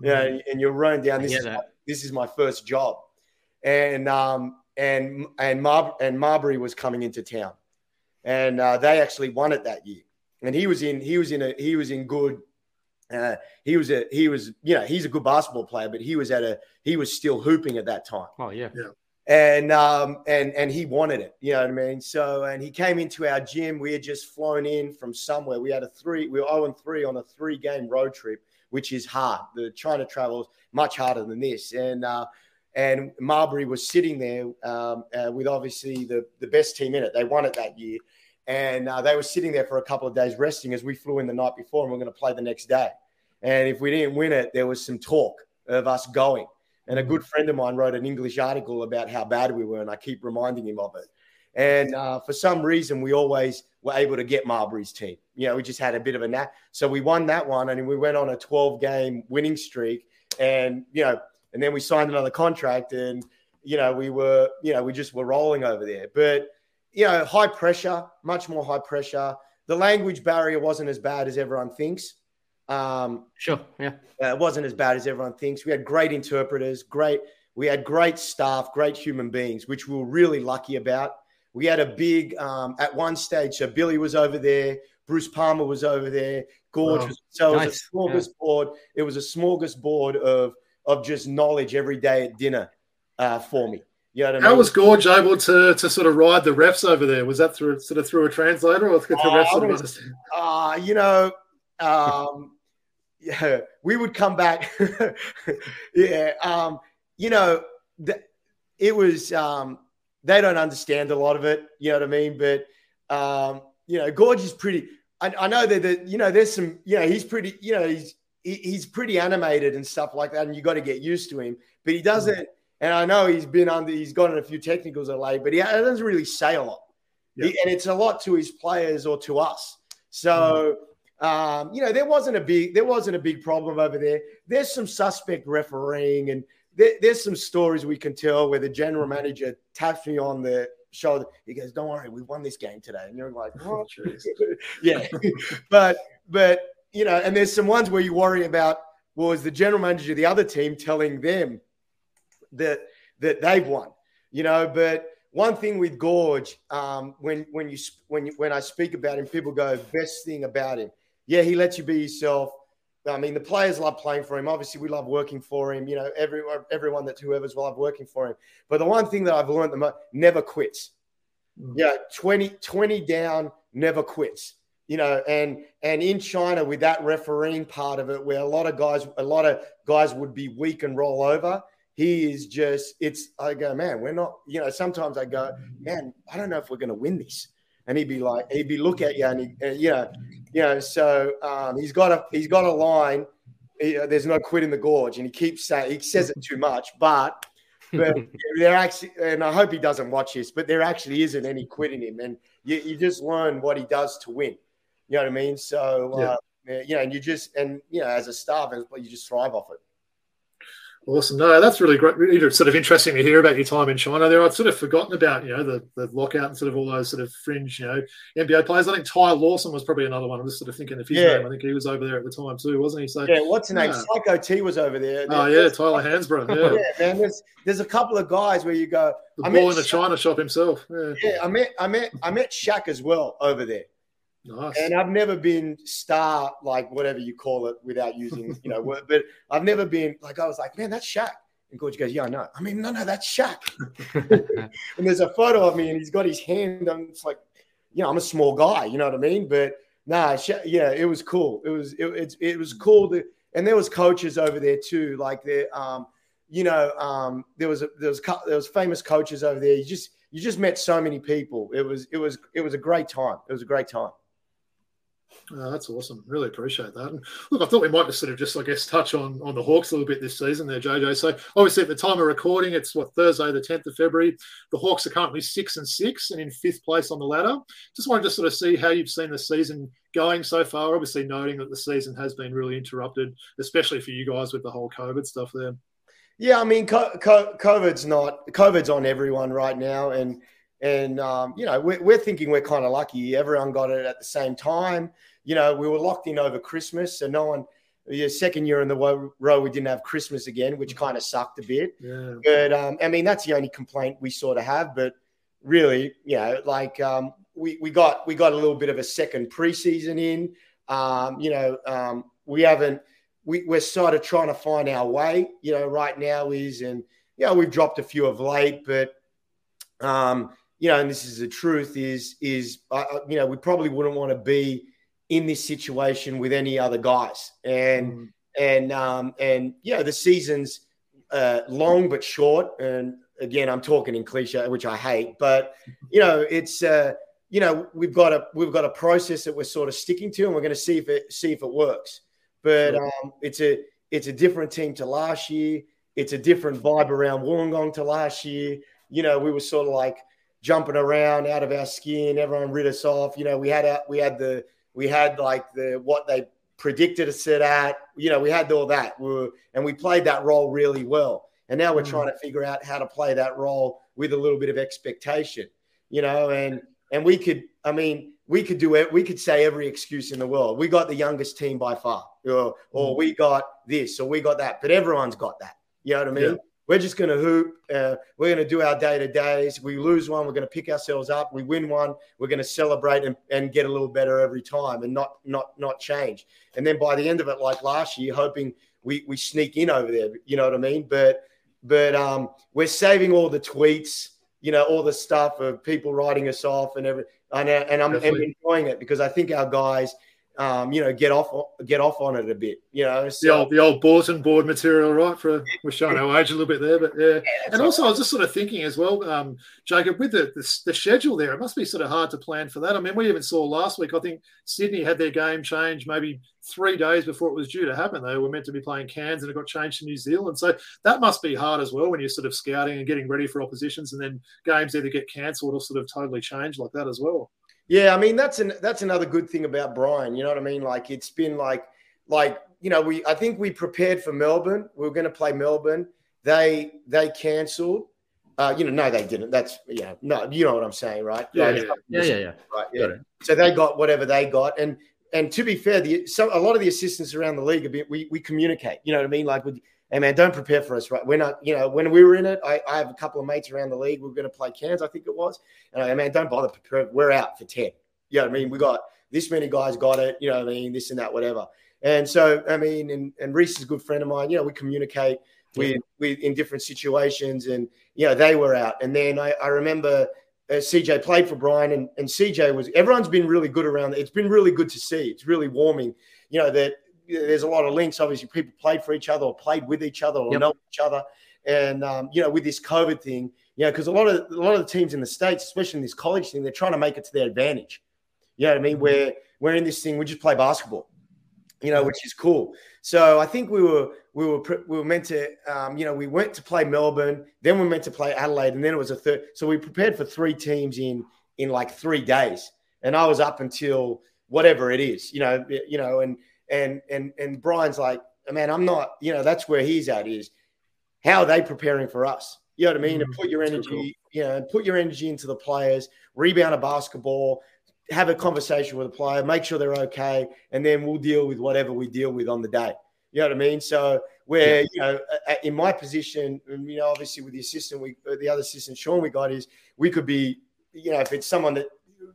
S3: You know, and you're running down. This is my, this is my first job, and um and and Mar- and Marbury was coming into town, and uh, they actually won it that year. And he was in he was in a he was in good. Uh, he was a he was you know he's a good basketball player, but he was at a he was still hooping at that time.
S2: Oh yeah.
S3: and um and and he wanted it you know what i mean? So and he came into our gym. We had just flown in from somewhere. We had a three we were 0 and 3 on a three game road trip which is hard. The china travels much harder than this. And uh and marbury was sitting there um, uh, with obviously the the best team in it. They won it that year and uh, they were sitting there for a couple of days resting as we flew in the night before and we are going to play the next day and if we didn't win it there was some talk of us going and a good friend of mine wrote an English article about how bad we were, and I keep reminding him of it. And uh, for some reason, we always were able to get Marbury's team. You know, we just had a bit of a nap. So we won that one, and we went on a 12 game winning streak. And, you know, and then we signed another contract, and, you know, we were, you know, we just were rolling over there. But, you know, high pressure, much more high pressure. The language barrier wasn't as bad as everyone thinks. Um,
S2: Sure. Yeah.
S3: uh, it wasn't as bad as everyone thinks. We had great interpreters, great. We had great staff, great human beings, which we were really lucky about. We had a big um, at one stage. So Billy was over there, Bruce Palmer was over there, Gorge
S1: Wow.
S3: was. So it was
S2: Nice.
S3: a smorgasbord. It was a smorgasbord of of just knowledge every day at dinner uh, for me. You know what I mean?
S1: How was Gorge able to to sort of ride the refs over there? Was that through sort of through a translator, or could the refs of
S3: was- uh, you know, um, yeah, we would come back. yeah, um, you know, it was. Um, they don't understand a lot of it. You know what I mean? But um, you know, Gorge is pretty. I, I know that, that you know, there's some. You know, he's pretty. You know, he's he, he's pretty animated and stuff like that, and you got to get used to him. But he doesn't. And I know he's been under. He's gotten a few technicals of late, but he doesn't really say a lot.
S1: Yeah.
S3: He- and it's a lot to his players or to us. So um, you know, there wasn't a big there wasn't a big problem over there. There's some suspect refereeing, and there, there's some stories we can tell where the general manager taps me on the shoulder. He goes, "Don't worry, we won this game today," and you're like, "What?" Yeah, but but you know, and there's some ones where you worry about. Well, is the general manager of the other team telling them that that they've won? You know, but one thing with Gorge, um, when when you when you, when I speak about him, people go best thing about him. Yeah, he lets you be yourself. I mean, the players love playing for him. Obviously, we love working for him. You know, everyone everyone that whoever's will love working for him. But the one thing that I've learned the most, never quits.
S1: Mm.
S3: Yeah, 20, 20 down, never quits. You know, and and in China with that refereeing part of it, where a lot of guys, a lot of guys would be weak and roll over. He is just, it's, I go, man, we're not, you know, sometimes I go, man, I don't know if we're going to win this. And he'd be like, he'd be look at you and, he, and you know, you know, so um, he's got a, he's got a line. Uh, there's no quit in the gorge. And he keeps saying, he says it too much, but, but there actually, and I hope he doesn't watch this, but there actually isn't any quit in him. And you, you just learn what he does to win. You know what I mean? So, uh, you know, and you just, and, you know, as a staff, you just thrive off it.
S1: Awesome. No, that's really great. Really sort of interesting to hear about your time in China there. I'd sort of forgotten about, you know, the, the lockout and sort of all those sort of fringe, you know, NBA players. I think Ty Lawson was probably another one. I'm just sort of thinking of his
S3: Yeah.
S1: name. I think he was over there at the time too, wasn't he? So,
S3: Yeah, what's his name?
S1: Yeah.
S3: Psycho T was over there.
S1: oh, yeah, Tyler Hansbrough.
S3: yeah,
S1: Yeah.
S3: man. There's there's a couple of guys where you go.
S1: The
S3: I
S1: ball in the
S3: Shaq-
S1: China shop himself. Yeah.
S3: Yeah, I met I met I met Shaq as well over there.
S1: Nice.
S3: And I've never been star like whatever you call it without using you know. word, But I've never been like I was like, man, that's Shaq. And coach goes, yeah, I know. I mean, no, no, that's Shaq. and there's a photo of me, and he's got his hand. I'm it's like, you know, I'm a small guy. You know what I mean? But nah, Sha- yeah, it was cool. It was it, it, it was cool. To, and there was coaches over there too, like there, um, you know, um, there was a, there was there was famous coaches over there. You just you just met so many people. It was it was it was a great time. It was a great time.
S1: Oh, that's awesome. Really appreciate that. And look, I thought we might just sort of just, I guess, touch on on the Hawks a little bit this season there, JJ. So obviously at the time of recording, it's what Thursday, the 10th of February. The Hawks are currently six and six and in fifth place on the ladder. Just wanted to sort of see how you've seen the season going so far. Obviously, noting that the season has been really interrupted, especially for you guys with the whole COVID stuff there.
S3: Yeah, I mean, co- co- COVID's not COVID's on everyone right now, and and um, you know we're, we're thinking we're kind of lucky. Everyone got it at the same time. You know, we were locked in over Christmas, so no one. The second year in the row, we didn't have Christmas again, which kind of sucked a bit.
S1: Yeah.
S3: But um, I mean, that's the only complaint we sort of have. But really, you know, like um, we we got we got a little bit of a second preseason in. Um, you know, um, we haven't. We, we're sort of trying to find our way. You know, right now is and you know we've dropped a few of late, but um, you know, and this is the truth is is uh, you know we probably wouldn't want to be in this situation with any other guys, and
S1: Mm.
S3: and um, and yeah, the season's uh, long but short. And again, I'm talking in cliche, which I hate, but you know, it's uh, you know we've got a we've got a process that we're sort of sticking to, and we're going to see if it see if it works. But um, it's a it's a different team to last year. It's a different vibe around Wollongong to last year. You know, we were sort of like jumping around out of our skin. Everyone rid us off. You know, we had a, we had the we had like the what they predicted us at at. You know, we had all that. We were, and we played that role really well. And now we're
S1: Mm.
S3: trying to figure out how to play that role with a little bit of expectation. You know, and and we could, I mean, we could do it. We could say every excuse in the world. We got the youngest team by far, or, or we got this, or we got that. But everyone's got that. You know what I mean?
S1: Yeah.
S3: We're just going to hoop. Uh, we're going to do our day to days. We lose one, we're going to pick ourselves up. We win one, we're going to celebrate and, and get a little better every time, and not not not change. And then by the end of it, like last year, hoping we we sneak in over there. You know what I mean? But but um, we're saving all the tweets, you know, all the stuff of people writing us off and every and, and I'm, I'm enjoying it because I think our guys, um, you know, get off get off on it a bit. You know,
S1: The old, the old bulletin board material, right? For we're showing our age a little bit there, but yeah. And also, I was just sort of thinking as well, um, Jacob, with the, the the schedule there, it must be sort of hard to plan for that. I mean, we even saw last week. I think Sydney had their game change maybe three days before it was due to happen. They were meant to be playing Cairns, and it got changed to New Zealand. So that must be hard as well when you're sort of scouting and getting ready for oppositions, and then games either get cancelled or sort of totally changed like that as well.
S3: Yeah, I mean that's an that's another good thing about Brian. You know what I mean? Like it's been like like you know we I think we prepared for Melbourne. We were going to play Melbourne. They they cancelled. Uh, you know, no, they didn't. That's yeah, no, you know what I'm saying, right?
S1: Yeah, yeah.
S2: Yeah, yeah, yeah.
S3: right. Yeah. So they got whatever they got, and and to be fair, the some a lot of the assistants around the league a bit we we communicate. You know what I mean? Like with hey man, don't prepare for us, right? We're not, you know, when we were in it, I, I have a couple of mates around the league. We are going to play Cairns, I think it was, and I man, don't bother. Prepare. We're out for ten. You know what I mean? We got this many guys got it. You know what I mean? This and that, whatever. And so I mean, and and Reese is a good friend of mine. You know, we communicate with with in different situations, and you know they were out. And then I, I remember uh, CJ played for Brian, and, and CJ was everyone's been really good around. It's been really good to see. It's really warming. You know that there's a lot of links. Obviously, people played for each other or played with each other or
S2: Yep.
S3: know each other. And um, you know, with this COVID thing, you know, because a lot of a lot of the teams in the states, especially in this college thing, they're trying to make it to their advantage. You know what I mean? Where we're in this thing, we just play basketball. You know, which is cool. So I think we were we were we were meant to, um, you know, we went to play Melbourne, then we were meant to play Adelaide, and then it was a third. So we prepared for three teams in in like three days, and I was up until whatever it is, you know, you know, and and and and Brian's like, man, I'm not, you know, that's where he's at is how are they preparing for us? You know what I mean? and
S1: Mm,
S3: put your energy,
S1: cool.
S3: you know, and put your energy into the players, rebound a basketball, have a conversation with a player, make sure they're okay, and then we'll deal with whatever we deal with on the day. You know what I mean? So where you know, in my position, you know, obviously with the assistant, we uh, the other assistant Sean we got is we could be, you know, if it's someone that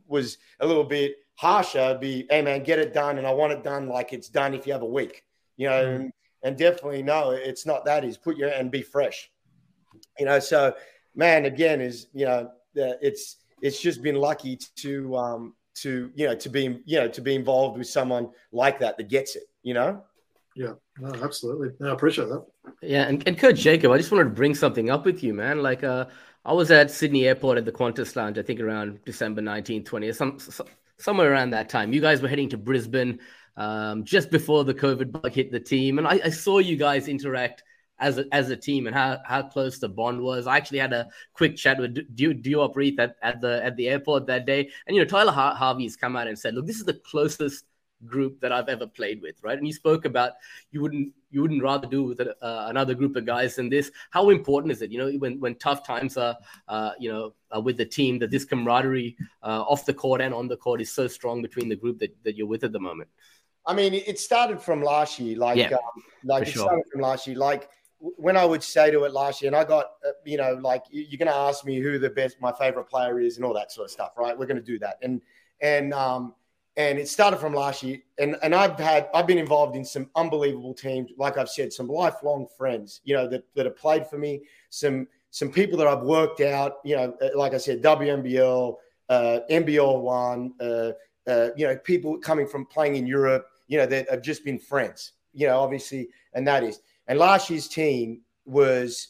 S3: was a little bit harsher, be, hey man, get it done. And I want it done like it's done if you have a week, you know, mm-hmm. and, and definitely no, it's not that is put your and be fresh, you know? So man, again, is, you know, it's, it's just been lucky to, um, to, you know, to be, you know, to be involved with someone like that that gets it, you know?
S1: Yeah, no, absolutely. No, I appreciate that.
S2: Yeah, and, and Coach Jacob, I just wanted to bring something up with you, man. Like, uh, I was at Sydney Airport at the Qantas Lounge, I think around December 19th, 20th, some, some, somewhere around that time. You guys were heading to Brisbane um, just before the COVID bug hit the team. And I, I, saw you guys interact as a, as a team and how, how close the bond was. I actually had a quick chat with Duop Reath at, at, the, at the airport that day. And, you know, Tyler Harvey's come out and said, look, this is the closest group that I've ever played with, right? And you spoke about you wouldn't you wouldn't rather do with uh, another group of guys than this. How important is it, you know, when when tough times are, uh, you know, uh, with the team, that this camaraderie uh, off the court and on the court is so strong between the group that, that you're with at the moment?
S3: I mean, it started from last year, like yeah, um, like it sure. started from last year, like. When I would say to it last year, and I got, uh, you know, like you're going to ask me who the best, my favorite player is, and all that sort of stuff, right? We're going to do that, and and um, and it started from last year. And and I've had I've been involved in some unbelievable teams. Like I've said, some lifelong friends, you know, that that have played for me. Some some people that I've worked out, you know, uh, like I said, WNBL, uh, NBL one, uh, uh, you know, people coming from playing in Europe, you know, that have just been friends. You know, obviously, and that is. And last year's team was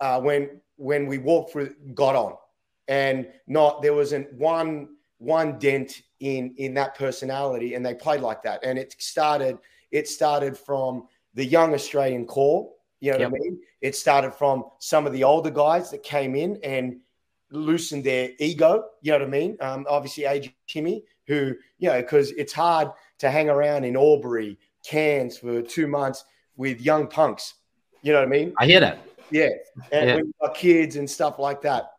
S3: uh, when when we walked through, got on, and not there wasn't one one dent in in that personality and they played like that. And it started it started from the young australian core you know yep. what i mean? It started from some of the older guys that came in and loosened their ego you know what i mean? Um, obviously AJ Kimmy, who you know because it's hard to hang around in albury cairns for two months with young punks you know what i mean?
S2: I hear that.
S3: Yeah and yeah. kids and stuff like that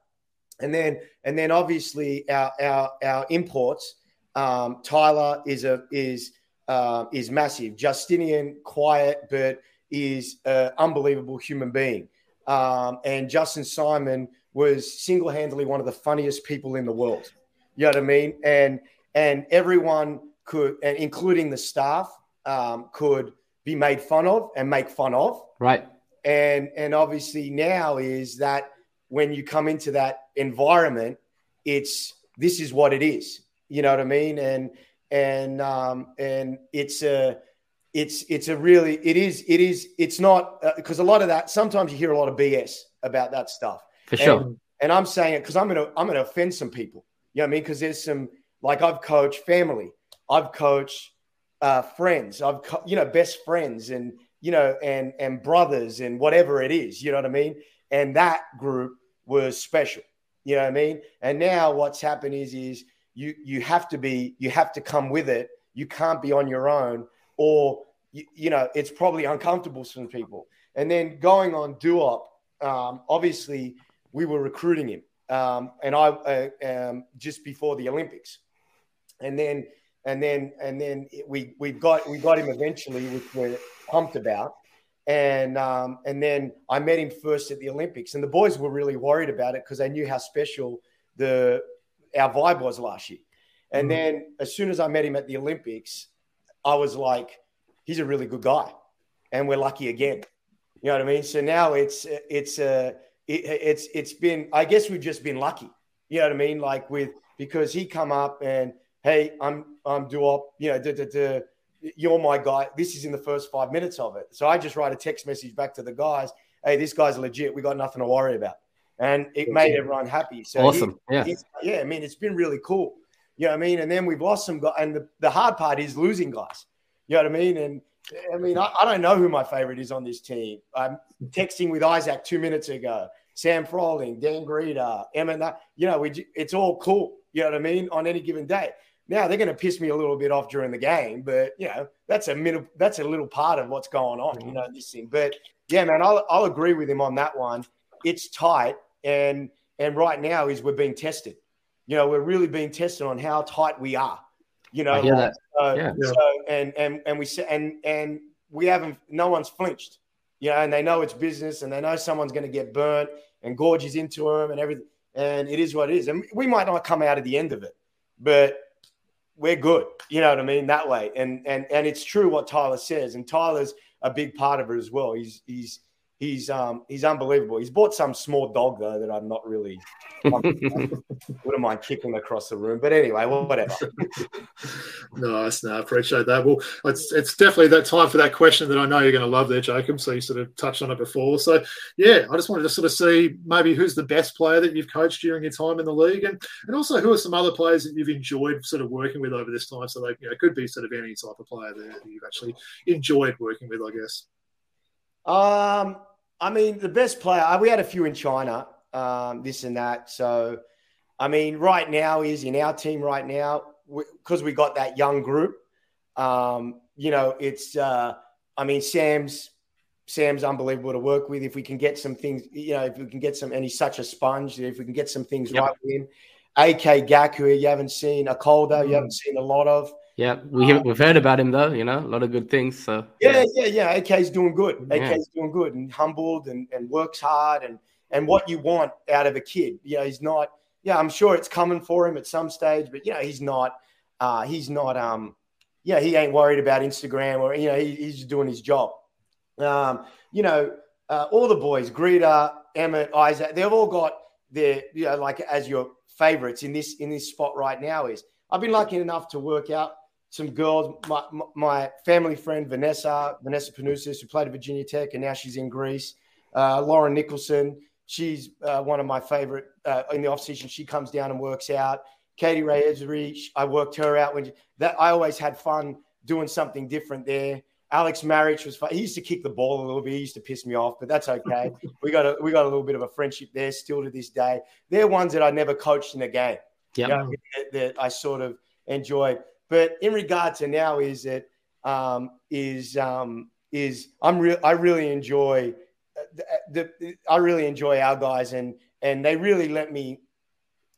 S3: and then and then obviously our our, our imports um, Tyler is a is uh, is massive. Justinian, quiet, but is an unbelievable human being. Um, and Justin Simon was single handedly one of the funniest people in the world. You know what I mean? And and everyone could, and including the staff, um, could be made fun of and make fun of.
S2: Right.
S3: And and obviously now is that when you come into that environment, it's this is what it is. You know what I mean? And and um, and it's a it's it's a really it is it is it's not because uh, a lot of that sometimes you hear a lot of BS about that stuff.
S2: For sure.
S3: And, and I'm saying it because I'm gonna I'm gonna offend some people. You know what I mean? Because there's some like I've coached family, I've coached uh, friends, I've co- you know best friends, and you know and and brothers and whatever it is. You know what I mean? And that group was special. You know what I mean? And now what's happened is is you you have to be you have to come with it you can't be on your own or you, you know it's probably uncomfortable for some people and then going on Duop um, obviously we were recruiting him um, and I uh, um, just before the Olympics and then and then and then we we got we got him eventually which we're pumped about and um, and then I met him first at the Olympics, and the boys were really worried about it because they knew how special the our vibe was last year. And mm. then as soon as I met him at the Olympics, I was like, he's a really good guy, and we're lucky again. You know what I mean? So now it's it's uh, it, it's it's been I guess we've just been lucky. You know what I mean? Like with because he come up and hey, I'm I'm Duop, you know, duh, duh, duh, you're my guy. This is in the first five minutes of it. So I just write a text message back to the guys. Hey, this guy's legit. We got nothing to worry about and it made everyone happy. So
S2: awesome. He, yeah.
S3: Yeah. I mean, it's been really cool. You know what I mean? And then we've lost some guys. And the, the hard part is losing guys. You know what I mean? And I mean, I, I don't know who my favorite is on this team. I'm texting with Isaac two minutes ago. Sam Froling, Dan Grida, Emma. You know, we, it's all cool. You know what I mean? On any given day. Now they're going to piss me a little bit off during the game, but you know that's a middle, that's a little part of what's going on. You know this thing, but yeah, man, I'll, I'll agree with him on that one. It's tight and and right now is we're being tested. You know, we're really being tested on how tight we are. You know,
S2: like,
S3: so, uh, yeah. so, and and and we and and we haven't. No one's flinched. You know, and they know it's business, and they know someone's going to get burnt, and gorges into them, and everything. And it is what it is. And we might not come out at the end of it, but we're good. You know what I mean? That way. And and and it's true what Tyler says. And Tyler's a big part of it as well. He's he's he's um he's unbelievable. He's bought some small dog though that I'm not really wouldn't mind kicking across the room. But anyway, well, whatever.
S1: nice, no, I appreciate that. Well, it's it's definitely that time for that question that I know you're going to love there, Jacob. So you sort of touched on it before. So yeah, I just wanted to sort of see maybe who's the best player that you've coached during your time in the league, and and also who are some other players that you've enjoyed sort of working with over this time. So they you know could be sort of any type of player that you've actually enjoyed working with, I guess.
S3: Um, I mean, the best player uh, we had a few in China, um, this and that. So, I mean, right now is in our team right now because we, we, got that young group. Um, you know, it's. Uh, I mean, Sam's Sam's unbelievable to work with. If we can get some things, you know, if we can get some, and he's such a sponge. If we can get some things yep. right with him, AK Gaku, you haven't seen a Akoldah, you haven't seen a lot of.
S2: Yeah, we have, we've heard about him though. You know, a lot of good things. So
S3: yeah, yeah, yeah. AK's doing good. Yeah. AK's doing good and humbled and, and works hard and and what you want out of a kid. You know, he's not. Yeah, I'm sure it's coming for him at some stage, but you know, he's not. Uh, he's not. Um, yeah, he ain't worried about Instagram or you know, he, he's just doing his job. Um, you know, uh, all the boys, Grida, Emmett, Isaac, they've all got their you know, like as your favorites in this in this spot right now. Is I've been lucky enough to work out some girls. My, my family friend Vanessa, Vanessa Panousis, who played at Virginia Tech and now she's in Greece. Uh, Lauren Nicholson, she's uh, one of my favorite uh, in the off season. She comes down and works out. Katie Ray Ebzery, I worked her out when that I always had fun doing something different there. Alex Maric was fun. He used to kick the ball a little bit. He used to piss me off, but that's okay. we got a we got a little bit of a friendship there still to this day. They're ones that I never coached in a game.
S2: Yeah, you know,
S3: that, that I sort of enjoy. But in regard to now, is that um, is um, is I'm real. I really enjoy the, the, I really enjoy our guys, and and they really let me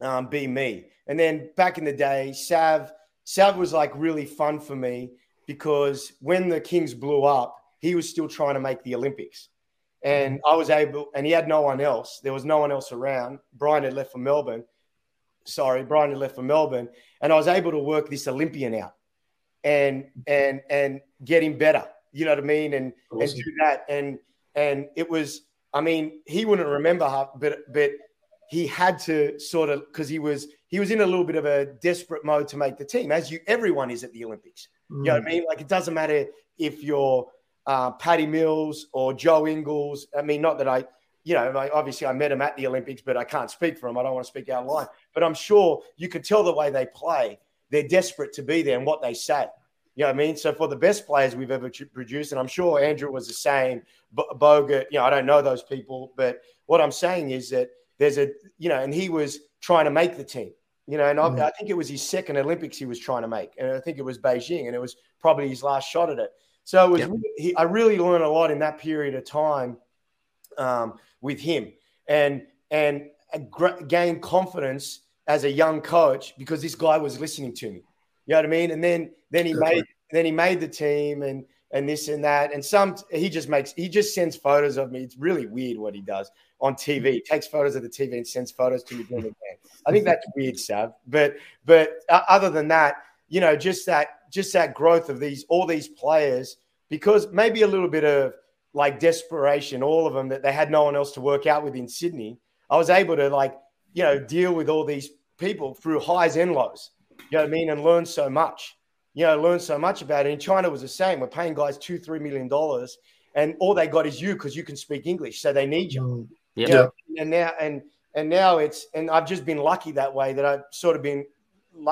S3: um, be me. And then back in the day, Sav Sav was like really fun for me because when the Kings blew up, he was still trying to make the Olympics. And I was able, and he had no one else. There was no one else around. Brian had left for Melbourne sorry, Brian had left for Melbourne, and I was able to work this Olympian out and and and get him better. You know what I mean? And awesome. and do that. And and it was, I mean, he wouldn't remember how, but but he had to sort of because he was he was in a little bit of a desperate mode to make the team, as you everyone is at the Olympics. Mm. You know what I mm. mean? Like it doesn't matter if you're uh, Patty Mills or Joe Ingles. I mean, not that I you know, obviously I met him at the Olympics, but I can't speak for him. I don't want to speak out of line. But I'm sure you could tell the way they play. They're desperate to be there and what they say. You know what I mean? So for the best players we've ever produced, and I'm sure Andrew was the same, Bogut, you know, I don't know those people, but what I'm saying is that there's a, you know, and he was trying to make the team, you know, and mm-hmm. I, I think it was his second Olympics he was trying to make. And I think it was Beijing, and it was probably his last shot at it. So it was, yep. he, I really learned a lot in that period of time um, with him and and gain confidence as a young coach because this guy was listening to me. You know what I mean? And then then he made then he made the team and and this and that. And some he just makes he just sends photos of me. It's really weird what he does on TV. He takes photos of the TV and sends photos to me during the game. I think that's weird, Sav. But but uh, other than that, you know, just that just that growth of these all these players because maybe a little bit of like desperation, all of them that they had no one else to work out with in Sydney. I was able to like, you know, deal with all these people through highs and lows. You know what I mean? And learn so much. You know, learn so much about it. In China was the same. We're paying guys two, three million dollars, and all they got is you because you can speak English, so they need you. Mm.
S2: Yeah. You know?
S3: And now and and now it's and I've just been lucky that way that I've sort of been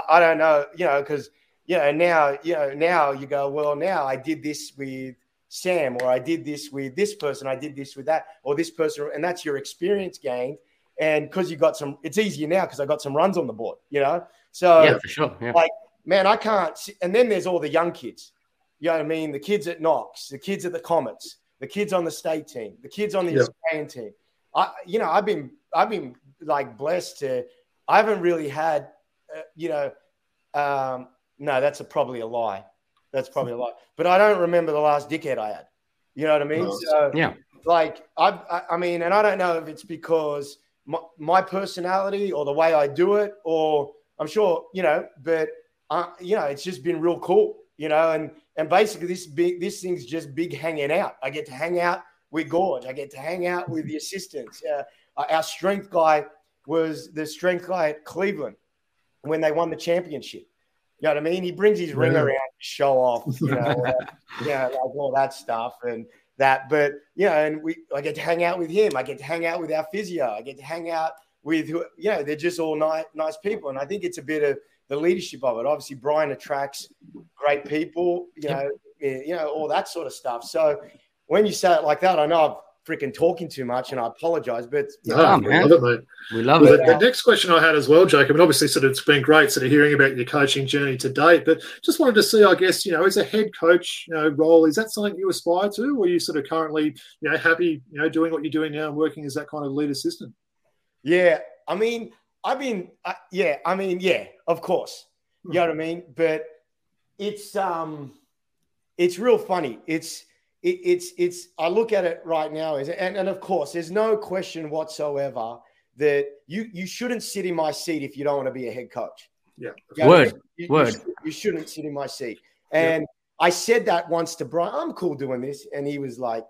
S3: I don't know, you know, because you know now you know now you go well now I did this with Sam, or I did this with this person, I did this with that, or this person, and that's your experience gained. And because you got some, it's easier now because I got some runs on the board, you know. So
S2: yeah, for sure. Yeah.
S3: Like, man, I can't. See, and then there's all the young kids. You know what I mean? The kids at Knox, the kids at the Comets, the kids on the state team, the kids on the yep. Australian team. I, you know, I've been, I've been like blessed to. I haven't really had, uh, you know, um, no, that's a, probably a lie. That's probably a lie. But I don't remember the last dickhead I had. You know what I mean? No.
S2: So, yeah.
S3: Like, I, I mean, and I don't know if it's because my, my personality or the way I do it, or I'm sure, you know, but uh, you know, it's just been real cool, you know, and and basically this big this thing's just big hanging out. I get to hang out with Gorge. I get to hang out with the assistants. Uh, our strength guy was the strength guy at Cleveland when they won the championship. You know what I mean? He brings his ring around to show off, you know, uh, yeah, like all that stuff and that. But you know, and we I get to hang out with him. I get to hang out with our physio. I get to hang out with you know, they're just all nice, nice people. And I think it's a bit of the leadership of it. Obviously, Brian attracts great people, you know, eh, you know, all that sort of stuff. So when you say it like that, I know I've freaking talking too much, and I apologize. But
S1: no, know, we love it, mate.
S2: We love
S1: well,
S2: it.
S1: The, the, next question I had as well, Jacob, and obviously, sort of, it's been great sort of hearing about your coaching journey to date. But just wanted to see, I guess, you know, as a head coach, you know, role, is that something you aspire to, or are you sort of currently, you know, happy, you know, doing what you're doing now and working as that kind of lead assistant?
S3: Yeah, I mean, I've been, uh, yeah, I mean, yeah, of course, you know what I mean. But it's um, it's real funny. It's it, it's it's I look at it right now as and, and of course there's no question whatsoever that you you shouldn't sit in my seat if you don't want to be a head coach.
S1: Yeah.
S2: You know word.
S3: You,
S2: word.
S3: You, you, shouldn't sit in my seat. And yeah. I said that once to Brian, I'm cool doing this. And he was like,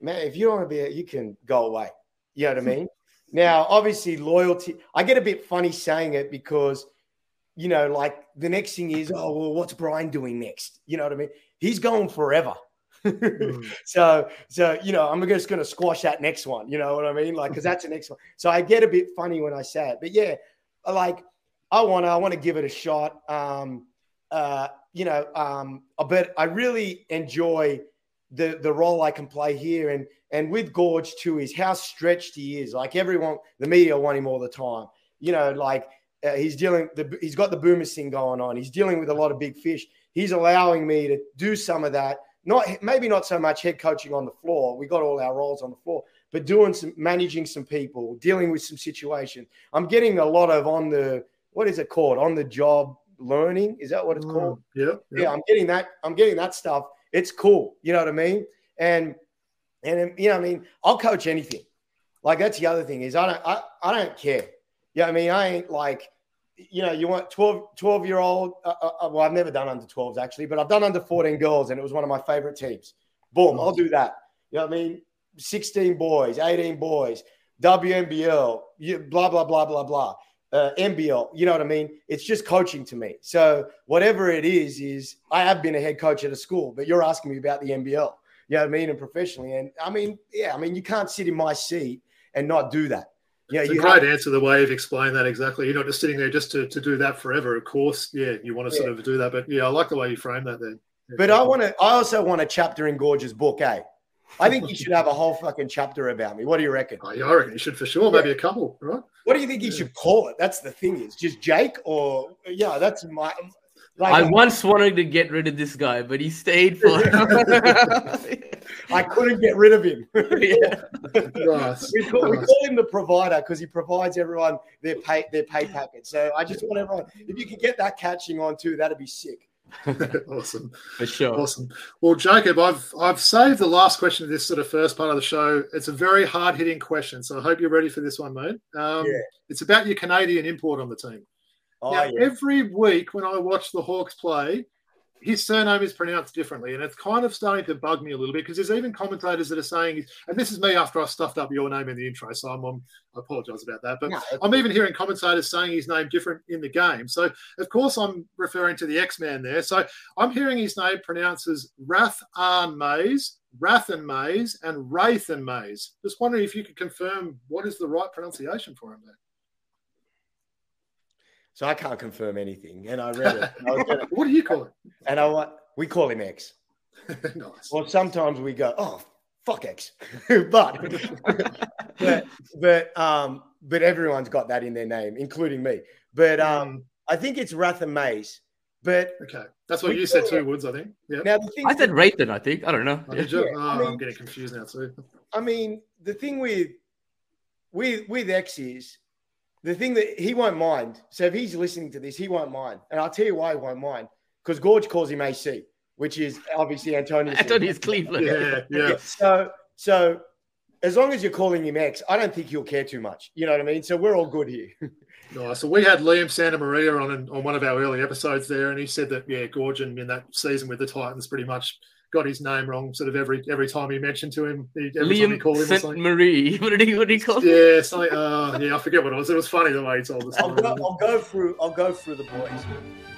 S3: man, if you don't want to be, a, you can go away. You know what I mean? now, obviously, loyalty, I get a bit funny saying it because, you know, like the next thing is, oh, well, what's Brian doing next? You know what I mean? He's going forever. so so you know i'm just going to squash that next one you know what i mean? Like because that's the next one. So i get a bit funny when i say it but yeah like i want to i want to give it a shot um uh you know um but i really enjoy the the role i can play here and and with gorge too is how stretched he is. Like everyone the media want him all the time. You know like uh, he's dealing the he's got the boomer thing going on. He's dealing with a lot of big fish. He's allowing me to do some of that not maybe not so much head coaching on the floor. We got all our roles on the floor, but doing some managing some people, dealing with some situations. I'm getting a lot of on the what is it called? On the job learning. Is that what it's mm, called?
S1: Yeah,
S3: yeah. Yeah, I'm getting that. I'm getting that stuff. It's cool. You know what I mean? And and you know, I mean, I'll coach anything. Like that's the other thing is I don't I, I don't care. Yeah, you know I mean, I ain't like you know, you want 12, 12 year old. Uh, uh, uh, well, I've never done under 12s actually, but I've done under 14 girls, and it was one of my favorite teams. Boom, I'll do that. You know what I mean? 16 boys, 18 boys, WNBL, blah, blah, blah, blah, blah. Uh, NBL, you know what I mean? It's just coaching to me. So whatever it is, is I have been a head coach at a school, but you're asking me about the NBL, you know what I mean? And professionally. And I mean, yeah, I mean, you can't sit in my seat and not do that.
S1: Yeah, it's a great have... answer. The way you've explained that exactly. You're not just sitting there just to, to do that forever. Of course, yeah, you want to yeah. sort of do that. But yeah, I like the way you frame that. Then. Yeah,
S3: but I want to. I also want a chapter in Gorge's book, eh? I think you should have a whole fucking chapter about me. What do you reckon?
S1: Oh, yeah, I reckon you should for sure. Maybe a couple, right?
S3: What do you think you should call it? That's the thing. Is just Jake or yeah? That's my
S2: like, I once wanted to get rid of this guy, but he stayed for.
S3: I couldn't get rid of him. yeah. Nice. we, call, nice. we call him the provider because he provides everyone their pay their pay packet. So I just want everyone, if you could get that catching on too, that'd be sick.
S1: awesome.
S2: For sure.
S1: Awesome. Well, Jacob, I've I've saved the last question of this sort of first part of the show. It's a very hard hitting question, so I hope you're ready for this one, mate. Um, yeah. It's about your Canadian import on the team. Oh, now, yeah. every week when I watch the Hawks play, his surname is pronounced differently, and it's kind of starting to bug me a little bit because there's even commentators that are saying, and this is me after I stuffed up your name in the intro, so I'm, um, I apologise about that. But no, I'm even hearing commentators saying his name different in the game. So of course I'm referring to the X-Man there. So I'm hearing his name pronounced as Rath Arn Mays, Rathan Mays, and Rathan Mays. Just wondering if you could confirm what is the right pronunciation for him there.
S3: So I can't confirm anything. And I read it. I
S1: gonna, what do you call it?
S3: And I want we call him X.
S1: nice.
S3: Well, sometimes we go, oh fuck X, but but but um but everyone's got that in their name, including me. But um I think it's Rathan Mays. But
S1: okay, that's what you said too, Woods. I think. Yeah.
S2: Now the thing I said Rathan. I think I don't know.
S1: Oh, yeah. oh, I am getting confused now too.
S3: I mean, the thing with with with X is the thing that he won't mind. So if he's listening to this, he won't mind. And I'll tell you why he won't mind. Because Gorge calls him AC, which is obviously Antonio.
S2: Antonio's Cleveland.
S1: Yeah, yeah.
S3: So, so as long as you're calling him X, I don't think he'll care too much. You know what I mean? So we're all good here.
S1: Nice. So we had Liam Santamaria on on one of our early episodes there, and he said that yeah, Goorjian in that season with the Titans pretty much got his name wrong sort of every every time he mentioned to him. He, every
S2: Liam
S1: time he called him
S2: Saint Marie. What did he what did he call?
S1: Yeah, something. Uh, yeah, I forget what it was. It was funny the way he told us.
S3: I'll go, I'll go through. I'll go through the boys.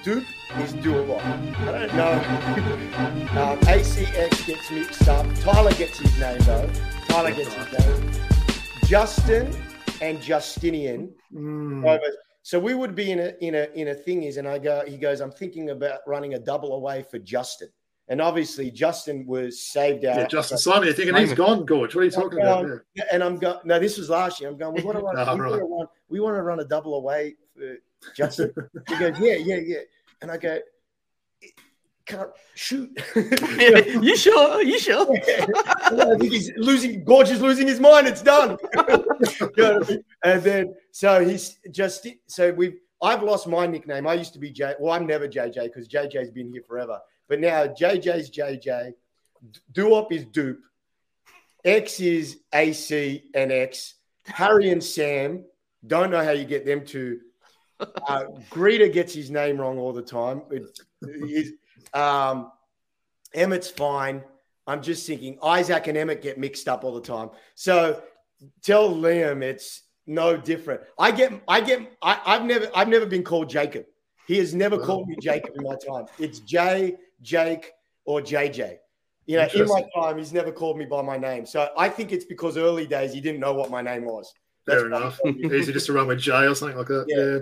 S3: Duke is doable. I don't know. um, ACX gets mixed up. Tyler gets his name though. Tyler gets his name. Justin and Justinian.
S1: Mm,
S3: over- So we would be in a in a in a thing is, and I go. He goes. I'm thinking about running a double away for Justin, and obviously Justin was saved out.
S1: yeah, Justin Simon. You're thinking he's gone, Gorge. What are you talking about?
S3: Um,
S1: Yeah.
S3: And I'm going. No, this was last year. I'm going. We want to run.
S1: Oh,
S3: we,
S1: right.
S3: want to run we want to run a double away for Justin. he goes, yeah, yeah, yeah. And I go, can't shoot.
S2: you sure? You sure?
S3: I think he's losing. Gorge is losing his mind. It's done. You know what I mean? and then so he's just so we. I've lost my nickname. I used to be J. Well, I'm never JJ because JJ's been here forever. But now JJ's JJ. Duop is Dupe. X is AC and X. Harry and Sam. Don't know how you get them to. Uh, Grida gets his name wrong all the time. It- um, Emmett's fine. I'm just thinking Isaac and Emmett get mixed up all the time. So tell Liam it's no different. I get, I get, I, I've never, I've never been called Jacob. He has never called me Jacob in my time. It's J, Jake, or JJ. You know, in my time, he's never called me by my name. So I think it's because early days he didn't know what my name was.
S1: Fair
S3: That's he
S1: enough. Easy just to run with Jay or something like that.
S3: Yeah.
S1: Yeah.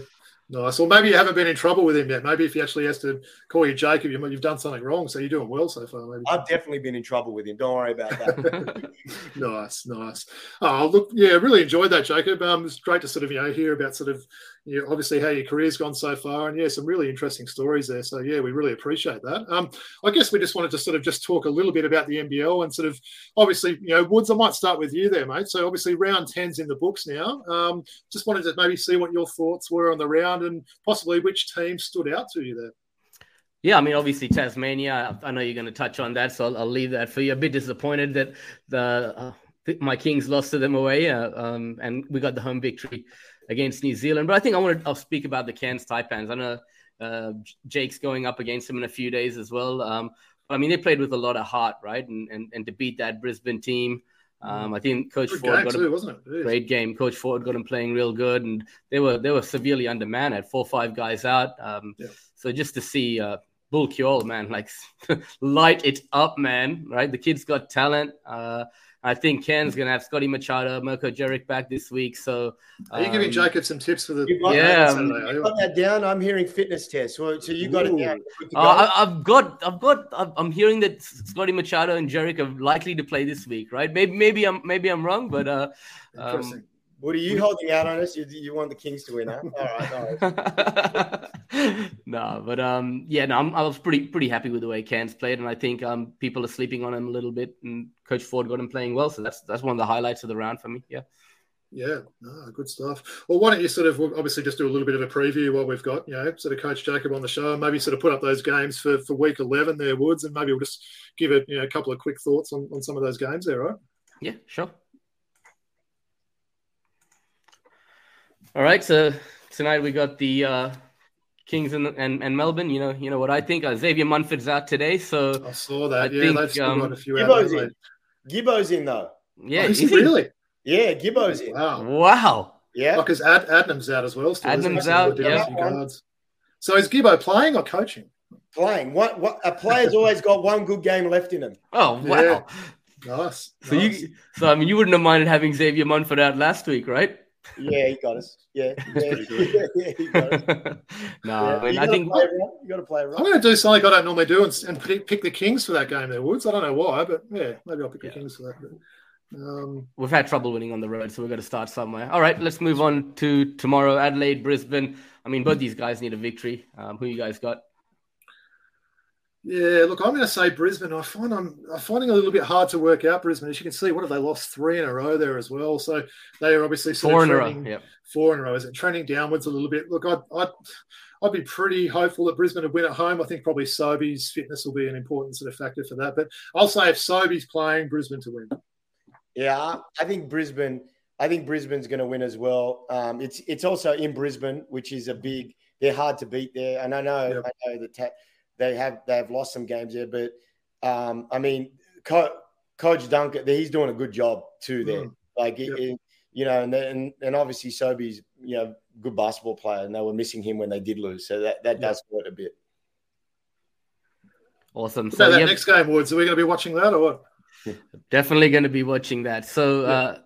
S1: Nice. Well, maybe you haven't been in trouble with him yet. Maybe if he actually has to call you Jacob, you, you've done something wrong. So you're doing well so far. Maybe.
S3: I've definitely been in trouble with him. Don't worry about that.
S1: nice, nice. Oh, look, yeah, really enjoyed that, Jacob. Um, it's great to sort of you know hear about sort of you know, obviously how your career's gone so far, and yeah, some really interesting stories there. So yeah, we really appreciate that. Um, I guess we just wanted to sort of just talk a little bit about the NBL and sort of obviously you know Woods. I might start with you there, mate. So obviously round 10's in the books now. Um, just wanted to maybe see what your thoughts were on the round and possibly which team stood out to you there.
S2: Yeah, I mean, obviously Tasmania. I know you're going to touch on that, so I'll, I'll leave that for you. A bit disappointed that the uh, my Kings lost to them away, uh, um, and we got the home victory against New Zealand. But I think I want to I'll speak about the Cairns Taipans. I know uh, Jake's going up against them in a few days as well. Um, I mean, they played with a lot of heart, right? And and, and to beat that Brisbane team, um, I think Coach
S1: Good
S2: Ford got a
S1: wasn't it?
S2: Great game. Coach Forde got them playing real good, and they were they were severely undermanned. Had four or five guys out. Um,
S1: Yeah.
S2: So just to see uh, Bul Kuol, man, like light it up, man. Right, the kid's got talent. Uh, I think Ken's gonna have Scotty Machado, Mirko Djeric back this week. So
S1: Are you giving
S2: um,
S1: Jacob some tips for the
S3: You got-
S2: Yeah,
S1: Saturday,
S3: You
S1: you?
S3: got that down. I'm hearing fitness test. So, so you got it down.
S1: Ooh.
S3: Good to
S2: Uh,
S3: go?
S2: I, I've got, I've got, I've- I'm hearing that Scotty Machado and Djeric are likely to play this week, right? Maybe, maybe I'm, maybe I'm wrong, but uh, um,
S1: Interesting.
S3: What are you holding out on us? You, you want the Kings to win, huh? All right, all right.
S2: no, but um, yeah, no, I'm, I was pretty pretty happy with the way Cairns played, and I think um, people are sleeping on him a little bit, and Coach Forde got him playing well, so that's that's one of the highlights of the round for me. Yeah,
S1: Yeah, no, good stuff. Well, why don't you sort of obviously just do a little bit of a preview while we've got, you know, sort of Coach Jacob on the show, and maybe sort of put up those games for, for week 11 there, Woods, and maybe we'll just give it, you know, a couple of quick thoughts on, on some of those games there, right?
S2: yeah, sure. All right, so tonight we got the uh, Kings and, and and Melbourne. You know, you know what I think. Uh, Xavier Munford's out today, so
S1: I saw that.
S2: I
S1: yeah,
S2: think,
S1: they've still
S2: um,
S1: got a few.
S3: Gibbo's
S1: haven't
S3: in. Gibbo's in though.
S2: yeah,
S1: Oh, is
S2: is he?
S1: really?
S3: Yeah, Gibbo's in.
S1: Wow.
S2: Wow.
S3: Yeah.
S1: Because Ad, Adnam's out as well. Still, isn't?
S2: Adnam's
S1: So
S2: out, yeah.
S1: guards. So is Gibbo playing or coaching?
S3: Playing. What, what, a player's always got one good game left in him.
S2: Oh wow.
S1: Yeah. Nice.
S2: So
S1: nice.
S2: you, so I mean, you wouldn't have minded having Xavier Munford out last week, right?
S3: Yeah, he got us. Yeah. yeah,
S1: pretty good.
S3: yeah, he got us.
S2: no,
S3: Yeah,
S2: I mean,
S3: you
S2: I
S3: gotta
S2: think
S3: play right. You got to play
S1: I'm going to do something I don't normally do and, and pick, pick the Kings for that game there, Woods. I don't know why, but yeah, maybe I'll pick
S2: Yeah.
S1: the Kings for that. But, um,
S2: we've had trouble winning on the road, so we've got to start somewhere. All right, let's move on to tomorrow, Adelaide, Brisbane. I mean, both these guys need a victory. Um, who you guys got?
S1: Yeah, look, I'm going to say Brisbane. I find I'm, I'm finding it a little bit hard to work out Brisbane. As you can see, what have they lost three in a row there as well? So they are obviously
S2: Four in a row.
S1: trending,
S2: Yeah.
S1: four in a row. Is it trending downwards a little bit? Look, I'd, I'd, I'd be pretty hopeful that Brisbane would win at home. I think probably Sobey's fitness will be an important sort of factor for that. But I'll say if Sobey's playing, Brisbane to win.
S3: Yeah, I think Brisbane. I think Brisbane's going to win as well. Um, it's it's also in Brisbane, which is a big. They're hard to beat there, and I know yep. I know that ta- they have they have lost some games there, but um, I mean, Co- Coach Duncan, he's doing a good job too there. Mm. Like yep. it, you know, and then and obviously Sobey's you know good basketball player, and they were missing him when they did lose, so that that does hurt a bit.
S2: Awesome.
S1: So that yep. next game, Woods, are we going to be watching that or what?
S2: Definitely going to be watching that. So, yeah. uh,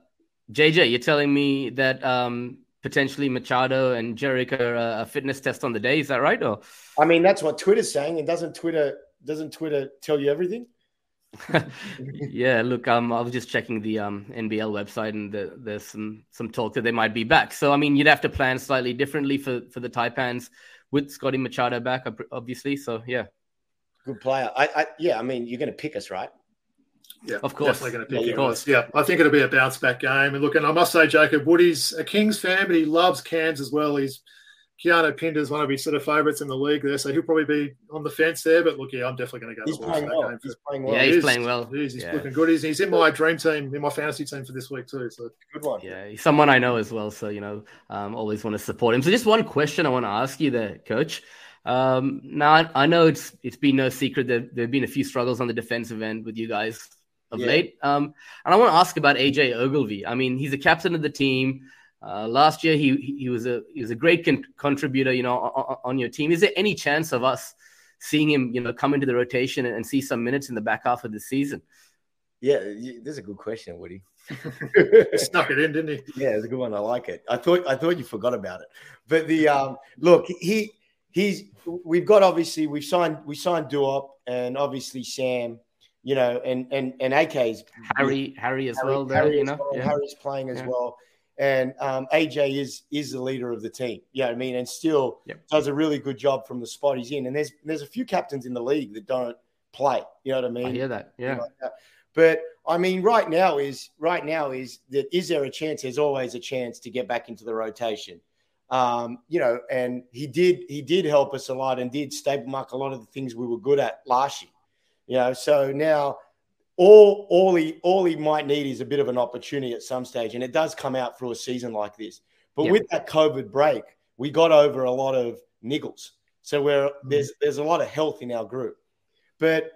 S2: JJ, you're telling me that um, potentially Machado and Djeric are a fitness test on the day. Is that right? Or
S3: I mean, that's what Twitter's saying. And doesn't Twitter doesn't Twitter tell you everything?
S2: yeah, look, um, I was just checking the um, NBL website, and the, there's some some talk that they might be back. So, I mean, you'd have to plan slightly differently for for the Taipans with Scotty Machado back, obviously. So, yeah,
S3: good player. I, I yeah, I mean, you're going to pick us, right?
S1: Yeah, of course. Definitely going to pick yeah, us. Yeah, I think it'll be a bounce back game. And look, and I must say, Jacob Woody's a Kings fan, but he loves Cairns as well. He's Keanu Pinder's one of his sort of favourites in the league there, so he'll probably be on the fence there. But look, yeah, I'm definitely going to go.
S3: He's playing well. Game.
S2: He's playing well. Yeah, he's, playing well.
S1: He's,
S2: he's
S1: yeah. looking good. He's, he's in my dream team, in my fantasy team for this week too. So
S3: good one.
S2: Yeah, he's someone I know as well. So you know, um, always want to support him. So just one question I want to ask you there, Coach. Um, now I, I know it's it's been no secret that there have been a few struggles on the defensive end with you guys of yeah. late. Um, and I want to ask about AJ Ogilvy. I mean, he's a captain of the team. Uh, last year, he he was a he was a great con- contributor, you know, on, on, your team. Is there any chance of us seeing him, you know, come into the rotation and, and see some minutes in the back half of the season?
S3: Yeah, this is a good question, Woody.
S1: Snuck it in, didn't he?
S3: Yeah, it's a good one. I like it. I thought I thought you forgot about it, but the um, look, he he's we've got obviously we've signed we signed Duop and obviously Sam you know, and and and AK's
S2: Harry, Harry as Harry, well. There, Harry you know,
S3: well, yeah. Harry's playing as yeah. well, and um, AJ is is the leader of the team. Yeah, you know what I mean, and still yep. does a really good job from the spot he's in. And there's there's a few captains in the league that don't play. You know what I mean? I
S2: hear that. Yeah.
S3: Like that. But I mean, right now is right now is that is there a chance? There's always a chance to get back into the rotation. Um, you know, and he did he did help us a lot and did stable mark a lot of the things we were good at last year. You know, so now all all he all he might need is a bit of an opportunity at some stage, and it does come out through a season like this. But with that COVID break, we got over a lot of niggles. So we're mm-hmm. there's there's a lot of health in our group. But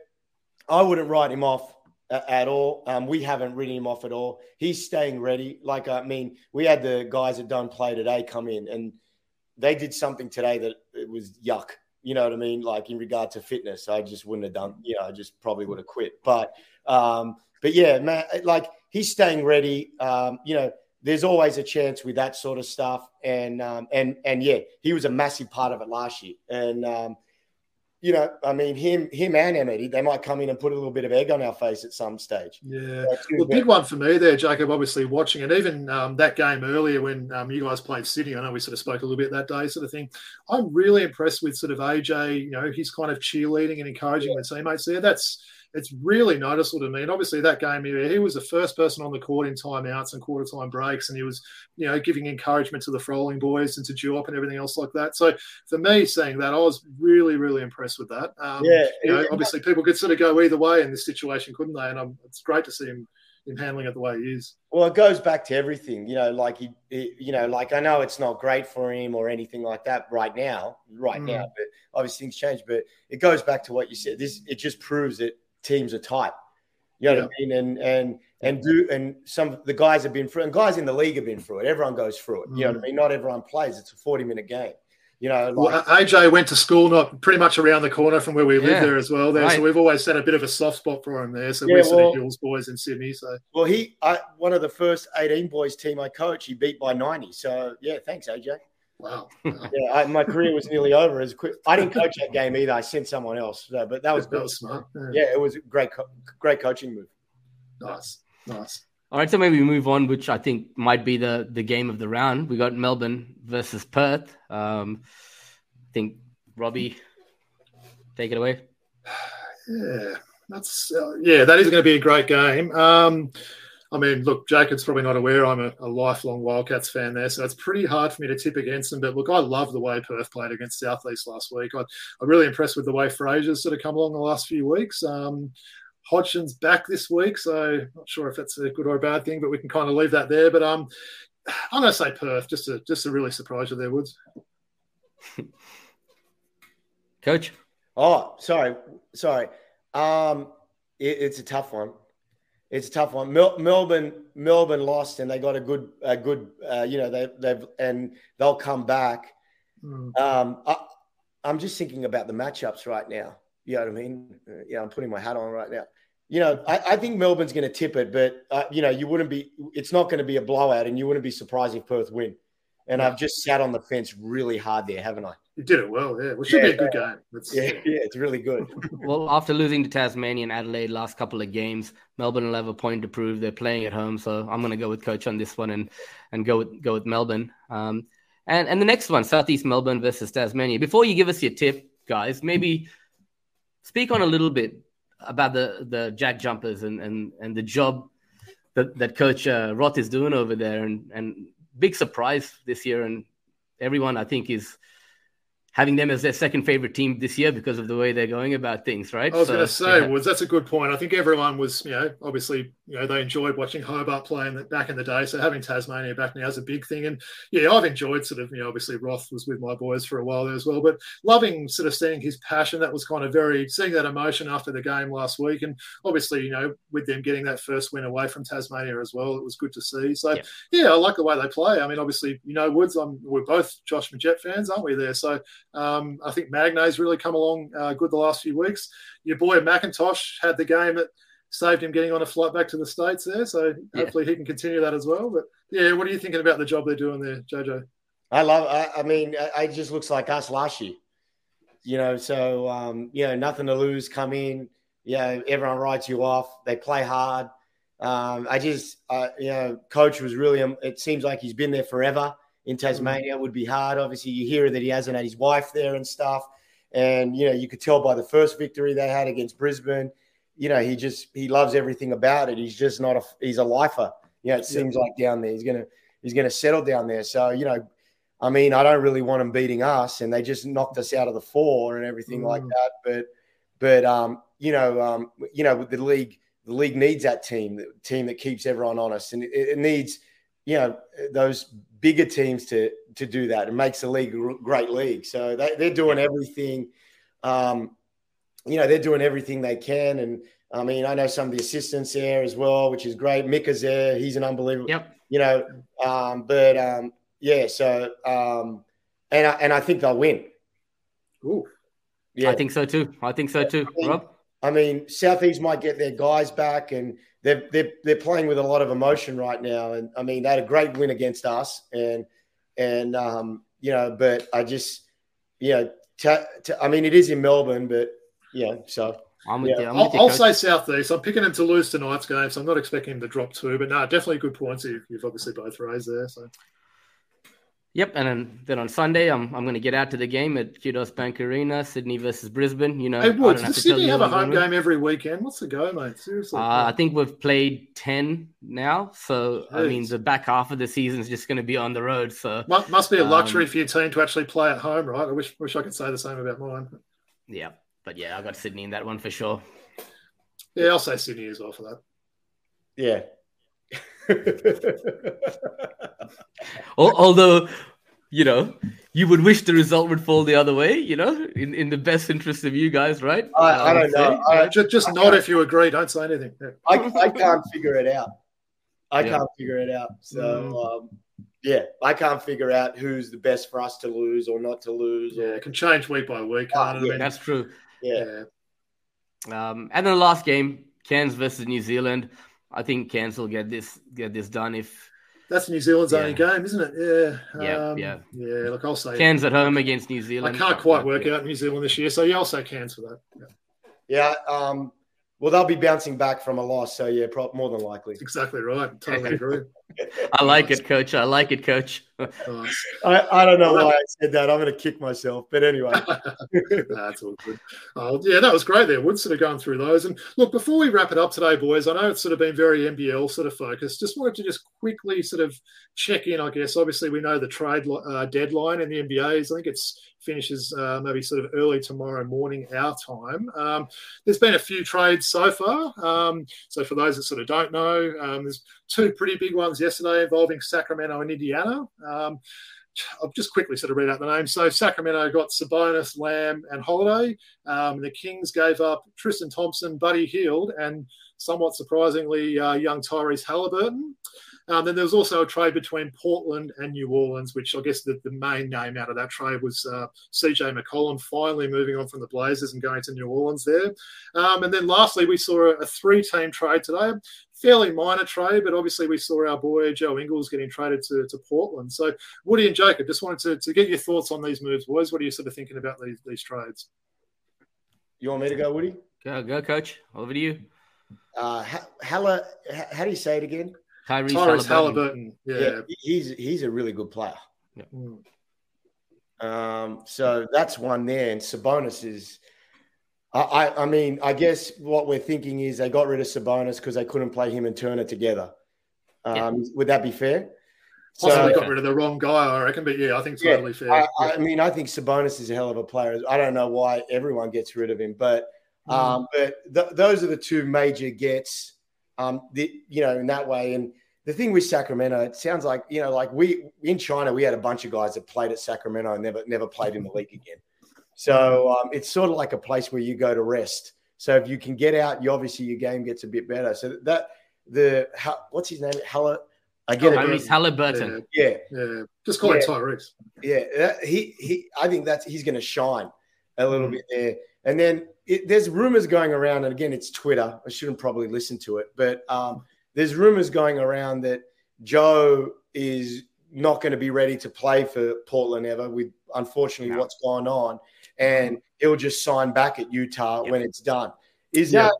S3: I wouldn't write him off at all. Um, we haven't written him off at all. He's staying ready. Like I mean, we had the guys that don't play today come in, and they did something today that it was yuck. You know what I mean? Like in regard to fitness, I just wouldn't have done. You know, I just probably would have quit. But, um, but yeah, man, like he's staying ready. Um, you know, there's always a chance with that sort of stuff, and um, and and yeah, he was a massive part of it last year, and um, you know, I mean, him, him and Emity, they might come in and put a little bit of egg on our face at some stage.
S1: Yeah, well, big one for me there, Jacob. Obviously, watching it, even um, that game earlier when um, you guys played Sydney. I know we sort of spoke a little bit that day, sort of thing. I'm really impressed with sort of AJ. You know, he's kind of cheerleading and encouraging yeah. the teammates there. That's it's really noticeable to me. And obviously, that game, he was the first person on the court in timeouts and quarter time breaks, and he was, you know, giving encouragement to the Froling boys and to Duop and everything else like that. So for me, saying that, I was really, really impressed with that. Um, yeah, you know, obviously, people could sort of go either way in this situation, couldn't they? And I'm, it's great to see him him handling it the way he is.
S3: Well, it goes back to everything, you know, like he, he, you know, like I know it's not great for him or anything like that right now, right mm. now, but obviously things change. But it goes back to what you said. This it just proves that teams are tight. You know yeah. what I mean? And and and do and some the guys have been through and guys in the league have been through it. Everyone goes through it. You know what I mm. mean? Not everyone plays. It's a 40 minute game. You know,
S1: like, well, AJ went to school not pretty much around the corner from where we yeah. live there as well. There, right. so we've always had a bit of a soft spot for him there. So yeah, we're well, sort of boys in Sydney. So
S3: well, he I, one of the first 18 boys team I coach, he beat by 90. So yeah, thanks AJ.
S1: Wow.
S3: yeah, I, my career was nearly over as quick. I didn't coach that game either. I sent someone else, so, but that was
S1: that was smart.
S3: Yeah. yeah. it was a great, great coaching move.
S1: Nice, nice.
S2: All right, so maybe we move on, which I think might be the the game of the round. We got Melbourne versus Perth. Um, I think Robbie, take it away.
S1: Yeah, that's uh, yeah, that is going to be a great game. Um, I mean, look, Jacob's probably not aware I'm a, a, lifelong Wildcats fan there, so it's pretty hard for me to tip against them. But look, I love the way Perth played against Southeast last week. I, am really impressed with the way Fraser's sort of come along the last few weeks. Um, Hodgson's back this week, so not sure if that's a good or a bad thing, but we can kind of leave that there. But um, I'm going to say Perth, just to just to really surprise you there, Woods.
S2: Coach.
S3: Oh, sorry, sorry. Um, it, it's a tough one. It's a tough one. Mel- Melbourne, Melbourne lost, and they got a good, a good. Uh, you know, they, they've and they'll come back. Mm. Um, I, I'm just thinking about the matchups right now. You know what I mean? Yeah, I'm putting my hat on right now. You know, I, I think Melbourne's going to tip it, but uh, you know, you wouldn't be. It's not going to be a blowout, and you wouldn't be surprised if Perth win. And I've just sat on the fence really hard there, haven't I?
S1: You did it well, yeah. Well, it should yeah, be a good game.
S3: It's, yeah, yeah, it's really good.
S2: well, after losing to Tasmania and Adelaide last couple of games, Melbourne will have a point to prove. They're playing at home, so I'm going to go with coach on this one and and go with go with Melbourne. Um, and and the next one, Southeast Melbourne versus Tasmania. Before you give us your tip, guys, maybe speak on a little bit about the the Jack Jumpers and and and the job that that Coach uh, Roth is doing over there, and and big surprise this year, and everyone I think is having them as their second favorite team this year because of the way they're going about things, right?
S1: I was so, going to say, yeah. Woods, that's a good point. I think everyone was, you know, obviously, you know, they enjoyed watching Hobart playing back in the day. So having Tasmania back now is a big thing. And yeah, I've enjoyed sort of, you know, obviously Roth was with my boys for a while there as well, but loving sort of seeing his passion. That was kind of very, seeing that emotion after the game last week. And obviously, you know, with them getting that first win away from Tasmania as well, it was good to see. So yeah, yeah I like the way they play. I mean, obviously, you know, Woods, I'm, we're both Josh Magette fans, aren't we there? So um, I think Magnay's really come along uh, good the last few weeks. Your boy McIntosh had the game that saved him getting on a flight back to the States there. So hopefully yeah. he can continue that as well. But yeah, what are you thinking about the job they're doing there, JoJo?
S3: I love, I, I mean, it just looks like us last year, you know, so, um, you know, nothing to lose, come in, you know, everyone writes you off. They play hard. Um, I just, uh, you know, coach was really, um, it seems like he's been there forever in Tasmania would be hard. Obviously, you hear that he hasn't had his wife there and stuff. And, you know, you could tell by the first victory they had against Brisbane, you know, he just, he loves everything about it. He's just not a, he's a lifer. You know, it seems yeah. like down there, he's going to, he's going to settle down there. So, you know, I mean, I don't really want him beating us and they just knocked us out of the four and everything mm. like that. But, but, um, you know, um, you know, the league, the league needs that team, the team that keeps everyone honest and it, it needs, you know, those bigger teams to to do that. It makes the league a great league. So they, they're doing everything. Um, you know, they're doing everything they can. And I mean, I know some of the assistants there as well, which is great. Mika's there. He's an unbelievable,
S2: yep.
S3: you know, um, but um, yeah, so, um, and, I, and I think they'll win.
S2: Ooh. Yeah. I think so too. I think so too,
S3: I mean,
S2: Rob.
S3: I mean, Southeast might get their guys back and they're, they're, they're playing with a lot of emotion right now. And I mean, they had a great win against us. And, and, um, you know, but I just, you know, t- t- I mean, it is in Melbourne, but yeah, so.
S2: I'm with
S1: yeah.
S2: you. I'm
S1: I'll,
S2: with
S1: I'll say Southeast. I'm picking him to lose tonight's game, so I'm not expecting him to drop two. But no, definitely good points. You've, you've obviously both raised there. So
S2: Yep, and then, then on Sunday, I'm I'm going to get out to the game at Qudos Bank Arena, Sydney versus Brisbane. You know,
S1: hey, Woods, does Sydney have a home game every weekend? What's the go, mate? Seriously,
S2: uh, I think we've played ten now, so Jeez. I mean, the back half of the season is just going to be on the road. So
S1: must, must be a luxury um, for your team to actually play at home, right? I wish wish I could say the same about mine.
S2: Yeah, but yeah, I got Sydney in that one for sure.
S1: Yeah, I'll say Sydney as well for that.
S3: Yeah,
S2: Although, you know, you would wish the result would fall the other way, you know, in, in the best interest of you guys, right?
S3: I, I don't know. I,
S1: just just not if you agree. Don't say anything.
S3: Yeah. I, I can't figure it out. I yeah. can't figure it out. So, mm. um, yeah, I can't figure out who's the best for us to lose or not to lose.
S1: Yeah,
S3: or...
S1: it can change week by week.
S2: Uh, yeah, I mean? That's true.
S3: Yeah.
S2: yeah. Um, and then the last game, Cairns versus New Zealand. I think Cairns will get this get this done if
S1: that's New Zealand's yeah. only game, isn't it?
S2: Yeah. Yeah.
S1: Um,
S2: yeah.
S1: Yeah. Look, I'll say
S2: Cairns at home against New Zealand.
S1: I can't quite work yeah. out New Zealand this year, so yeah, I'll say Cairns for that.
S3: Yeah. Yeah. Um, well, they'll be bouncing back from a loss, so yeah, pro- more than likely.
S1: Exactly right. Totally agree.
S2: I like it, Coach. I like it, Coach.
S3: I, I don't know why I said that. I'm going to kick myself. But anyway.
S1: That's all good. Oh, yeah, that was great there. Wood sort of going through those. And look, before we wrap it up today, boys, I know it's sort of been very NBL sort of focused. Just wanted to just quickly sort of check in, I guess. Obviously, we know the trade uh, deadline in the NBA is, I think it's finishes uh, maybe sort of early tomorrow morning our time. Um, there's been a few trades so far. Um, so for those that sort of don't know, um, there's two pretty big ones yesterday involving Sacramento and Indiana. Um, I'll just quickly sort of read out the names. So Sacramento got Sabonis, Lamb, and Holiday. Um, the Kings gave up Tristan Thompson, Buddy Hield, and somewhat surprisingly, uh, young Tyrese Halliburton. Um, then there was also a trade between Portland and New Orleans, which I guess the, the main name out of that trade was uh, CJ McCollum finally moving on from the Blazers and going to New Orleans there. Um, and then lastly, we saw a, a three team trade today. Fairly minor trade, but obviously we saw our boy Joe Ingles getting traded to, to Portland. So, Woody and Jacob, just wanted to, to get your thoughts on these moves, boys. What are you sort of thinking about these, these trades?
S3: You want me to go, Woody?
S2: Go, go, coach. Over to you.
S3: Uh, Halla, how do you say it again?
S1: Tyrese, Tyrese Halliburton. Halliburton. Yeah. yeah.
S3: he's he's a really good player. Yeah. Um, so that's one there, and Sabonis is. I, I mean, I guess what we're thinking is they got rid of Sabonis because they couldn't play him and Turner together. Um, yeah. Would that be fair?
S1: Possibly so, got rid of the wrong guy, I reckon. But yeah, I think it's totally fair.
S3: I, I, mean, I think Sabonis is a hell of a player. I don't know why everyone gets rid of him, but mm. um, but th- those are the two major gets. Um, the, you know, in that way, and the thing with Sacramento, it sounds like you know, like we in China, we had a bunch of guys that played at Sacramento and never never played in the league again. So um, it's sort of like a place where you go to rest. So if you can get out, you obviously your game gets a bit better. So that the what's his name? Halla,
S2: I get oh, it. Halliburton.
S3: Yeah,
S1: yeah. Just call yeah. it Tyrese.
S3: Yeah, he he. I think that's he's going to shine a little mm. bit there. And then it, there's rumors going around, and again, it's Twitter. I shouldn't probably listen to it, but um, there's rumors going around that Joe is not going to be ready to play for Portland ever with unfortunately no. what's gone on and he'll just sign back at Utah yep. when it's done. Is yep. that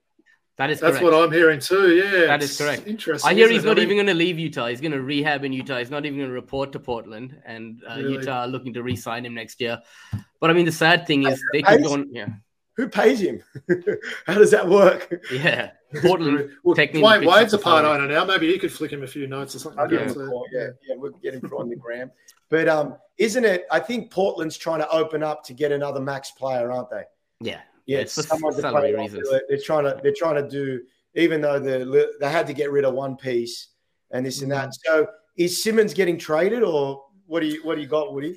S2: that is
S1: That's
S2: correct.
S1: what I'm hearing too. Yeah.
S2: That is correct. Interesting. I hear he's not even going to leave Utah. He's going to rehab in Utah. He's not even going to report to Portland and uh, really? Utah looking to re-sign him next year. But I mean the sad thing is they keep going yeah.
S3: Who pays him? How does that work?
S2: Yeah. Portland.
S1: well, Dwyane Wade's a part owner now. Maybe you could flick him a few notes or something.
S3: Yeah. yeah, yeah, we'll get him on the gram. But um, isn't it? I think Portland's trying to open up to get another max player, aren't they?
S2: Yeah,
S3: yeah. It's for salary reasons. They're trying to they're trying to do, even though they they had to get rid of one piece and this and that. Mm-hmm. So is Simmons getting traded, or what do you what do you got, Woody?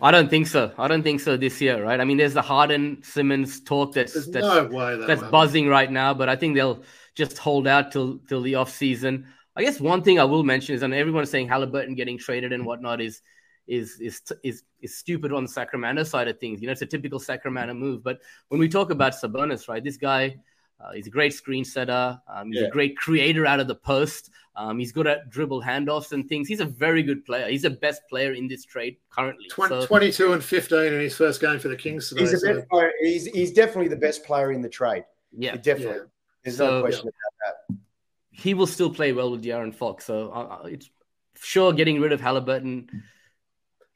S2: I don't think so. I don't think so this year, right? I mean, there's the Harden Simmons talk that's that's, no that that's buzzing right now, but I think they'll just hold out till till the off season. I guess one thing I will mention is, and everyone's saying Halliburton getting traded and whatnot is is is is is stupid on the Sacramento side of things. You know, it's a typical Sacramento move. But when we talk about Sabonis, right, this guy uh, he's a great screen setter. Um, he's yeah. a great creator out of the post. Um, he's good at dribble handoffs and things. He's a very good player. He's the best player in this trade currently.
S1: 20, so, 22 and 15 in his first game for the Kings today.
S3: He's, so. player, he's, he's, definitely the best player in the trade.
S2: Yeah.
S3: definitely. Yeah. There's so, no question yeah. about that.
S2: He will still play well with De'Aaron Fox. So uh, uh, it's sure getting rid of Halliburton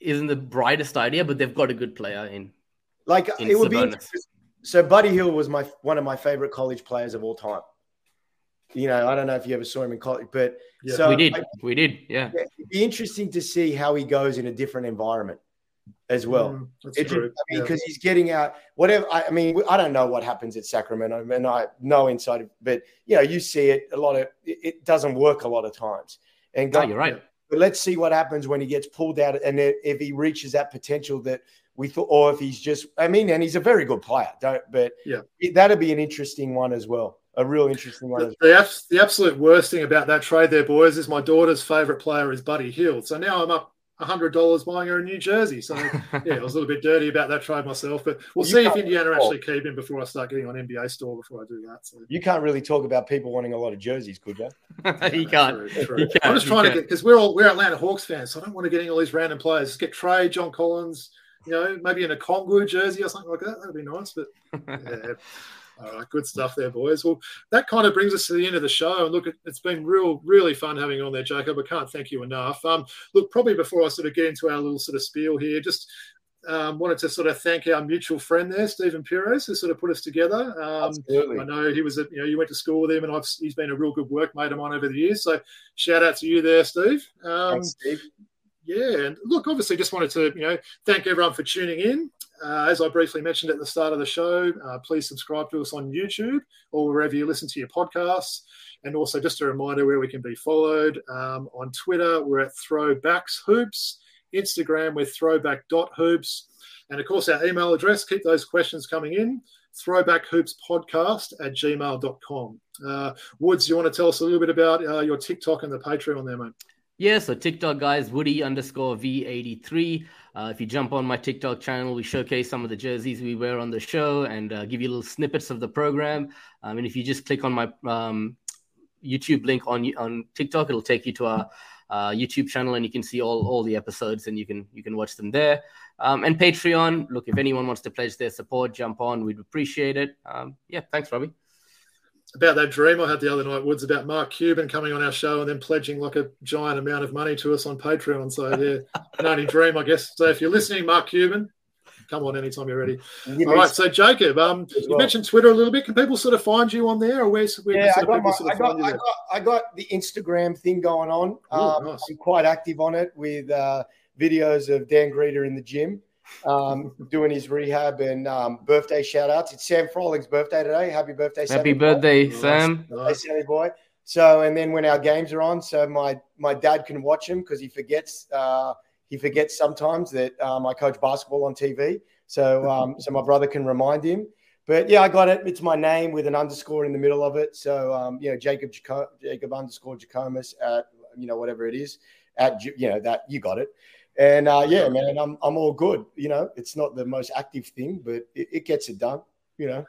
S2: isn't the brightest idea, but they've got a good player in.
S3: Like in it would Sabonis. be so Buddy Hield was my one of my favorite college players of all time. You know, I don't know if you ever saw him in college, but
S2: yeah. so we did, I, we did, yeah.
S3: It'd be interesting to see how he goes in a different environment as well. Mm, it, I mean, because yeah. he's getting out. Whatever. I, I, mean, I don't know what happens at Sacramento, and I have no insight. But you know, you see it a lot of. It, it doesn't work a lot of times. And
S2: go, you're right.
S3: But let's see what happens when he gets pulled out, and if he reaches that potential that we thought, or if he's just, I mean, and he's a very good player, don't, but
S1: yeah,
S3: that'd be an interesting one as well. A real interesting one.
S1: The, the, the, absolute worst thing about that trade there, boys, is my daughter's favorite player is Buddy Hield. So now I'm up hundred dollars buying her a new jersey. So yeah, I was a little bit dirty about that trade myself, but we'll you see if Indiana actually keep him before I start getting on NBA store before I do that. So
S3: you can't really talk about people wanting a lot of jerseys, could you?
S2: you can't. True, true.
S1: I'm just trying to get because we're all we're Atlanta Hawks fans, so I don't want to get all these random players. Just get Trae, John Collins, you know, maybe in a Congo jersey or something like that. That'd be nice. But yeah. All right, good stuff there, boys. Well, that kind of brings us to the end of the show. And look, it's been real, really fun having you on there, Jacob. I can't thank you enough. Um, look, probably before I sort of get into our little sort of spiel here, just um, wanted to sort of thank our mutual friend there, Stephen Pires, who sort of put us together. Um, I know he was, a, you know, you went to school with him, and I've, he's been a real good workmate of mine over the years. So shout out to you there, Steve. Um,
S3: Thanks, Steve.
S1: Yeah, and look, obviously, just wanted to, you know, thank everyone for tuning in. Uh, as I briefly mentioned at the start of the show, uh, please subscribe to us on YouTube or wherever you listen to your podcasts. And also, just a reminder where we can be followed um, on Twitter, we're at Throwbacks Hoops. Instagram with throwback.hoops. And of course, our email address, keep those questions coming in, throwbackhoopspodcast at gmail.com. Uh, Woods, you want to tell us a little bit about uh, your TikTok and the Patreon there, mate?
S2: Yeah, so TikTok guys, Woody underscore V83. Uh, if you jump on my TikTok channel, we showcase some of the jerseys we wear on the show and uh, give you little snippets of the program. Um, and if you just click on my um, YouTube link on on TikTok, it'll take you to our uh, YouTube channel, and you can see all all the episodes, and you can you can watch them there. Um, and Patreon, look, if anyone wants to pledge their support, jump on. We'd appreciate it. Um, yeah, thanks, Robbie.
S1: About that dream I had the other night, Woods, about Mark Cuban coming on our show and then pledging like a giant amount of money to us on Patreon. So yeah, an only dream, I guess. So if you're listening, Mark Cuban, come on anytime you're ready. All right, so Jacob, um, well. you mentioned Twitter a little bit. Can people sort of find you on there, or where's where
S3: yeah? I got, my, sort of I, got, I, got, I got the Instagram thing going on. Ooh, um, nice. I'm quite active on it with uh, videos of Dan Grida in the gym. Um, doing his rehab and um, birthday shout outs. It's Sam Froling's birthday today. Happy birthday,
S2: Sam. Happy birthday, boy. Sam.
S3: Hey, Sammy boy. So, and then when our games are on, so my my dad can watch him because he forgets uh, he forgets sometimes that um, I coach basketball on TV. So, um, so my brother can remind him. But yeah, I got it. It's my name with an underscore in the middle of it. So, um, you know, Jacob Jaco- Jacob underscore Jackomas at you know whatever it is at you know that you got it. And uh, yeah, man, I'm I'm all good. You know, it's not the most active thing, but it, it gets it done. You know.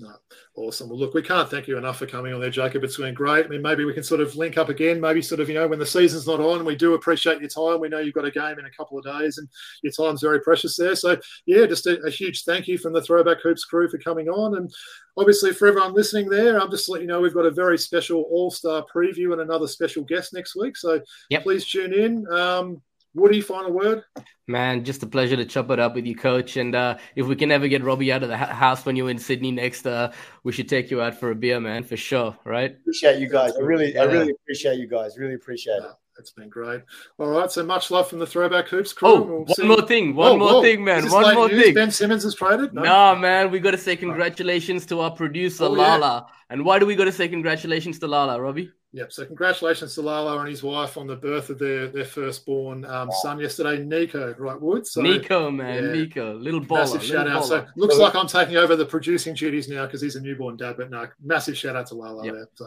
S1: No, awesome. Well, look, we can't thank you enough for coming on there, Jacob. It's been great. I mean, maybe we can sort of link up again. Maybe sort of, you know, when the season's not on, we do appreciate your time. We know you've got a game in a couple of days, and your time's very precious there. So, yeah, just a, a huge thank you from the Throwback Hoops crew for coming on, and obviously for everyone listening there. I'm just letting you know we've got a very special All Star preview and another special guest next week. So, yep. please tune in. Um, Woody, final word?
S2: Man, just a pleasure to chop it up with you, coach. And uh, if we can ever get Robbie out of the house when you're in Sydney next, uh, we should take you out for a beer, man, for sure. Right?
S3: Appreciate you guys. I really, I really appreciate you guys. Really appreciate it.
S1: It's been great. All right, so much love from the Throwback Hoops crew.
S2: Oh, we'll one see. more thing. One whoa, more whoa. thing, man. One more news? thing.
S1: Ben Simmons is traded?
S2: No, nah, man. We got to say congratulations to our producer, oh, Lala. Yeah. And why do we got to say congratulations to Lala, Robbie?
S1: Yep. So congratulations to Lala and his wife on the birth of their their firstborn um, son yesterday, Nico. Right, Wood.
S2: So, Nico, man, yeah, Nico, little baller.
S1: Massive shout out. So looks like I'm taking over the producing duties now because he's a newborn dad. But no, massive shout out to Lala yep. there. So.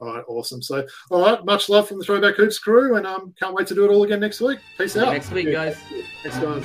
S1: All right, awesome. So, all right, much love from the Throwback Hoops crew, and um, can't wait to do it all again next week. Peace out.
S2: Next week, guys.
S1: Thanks, guys.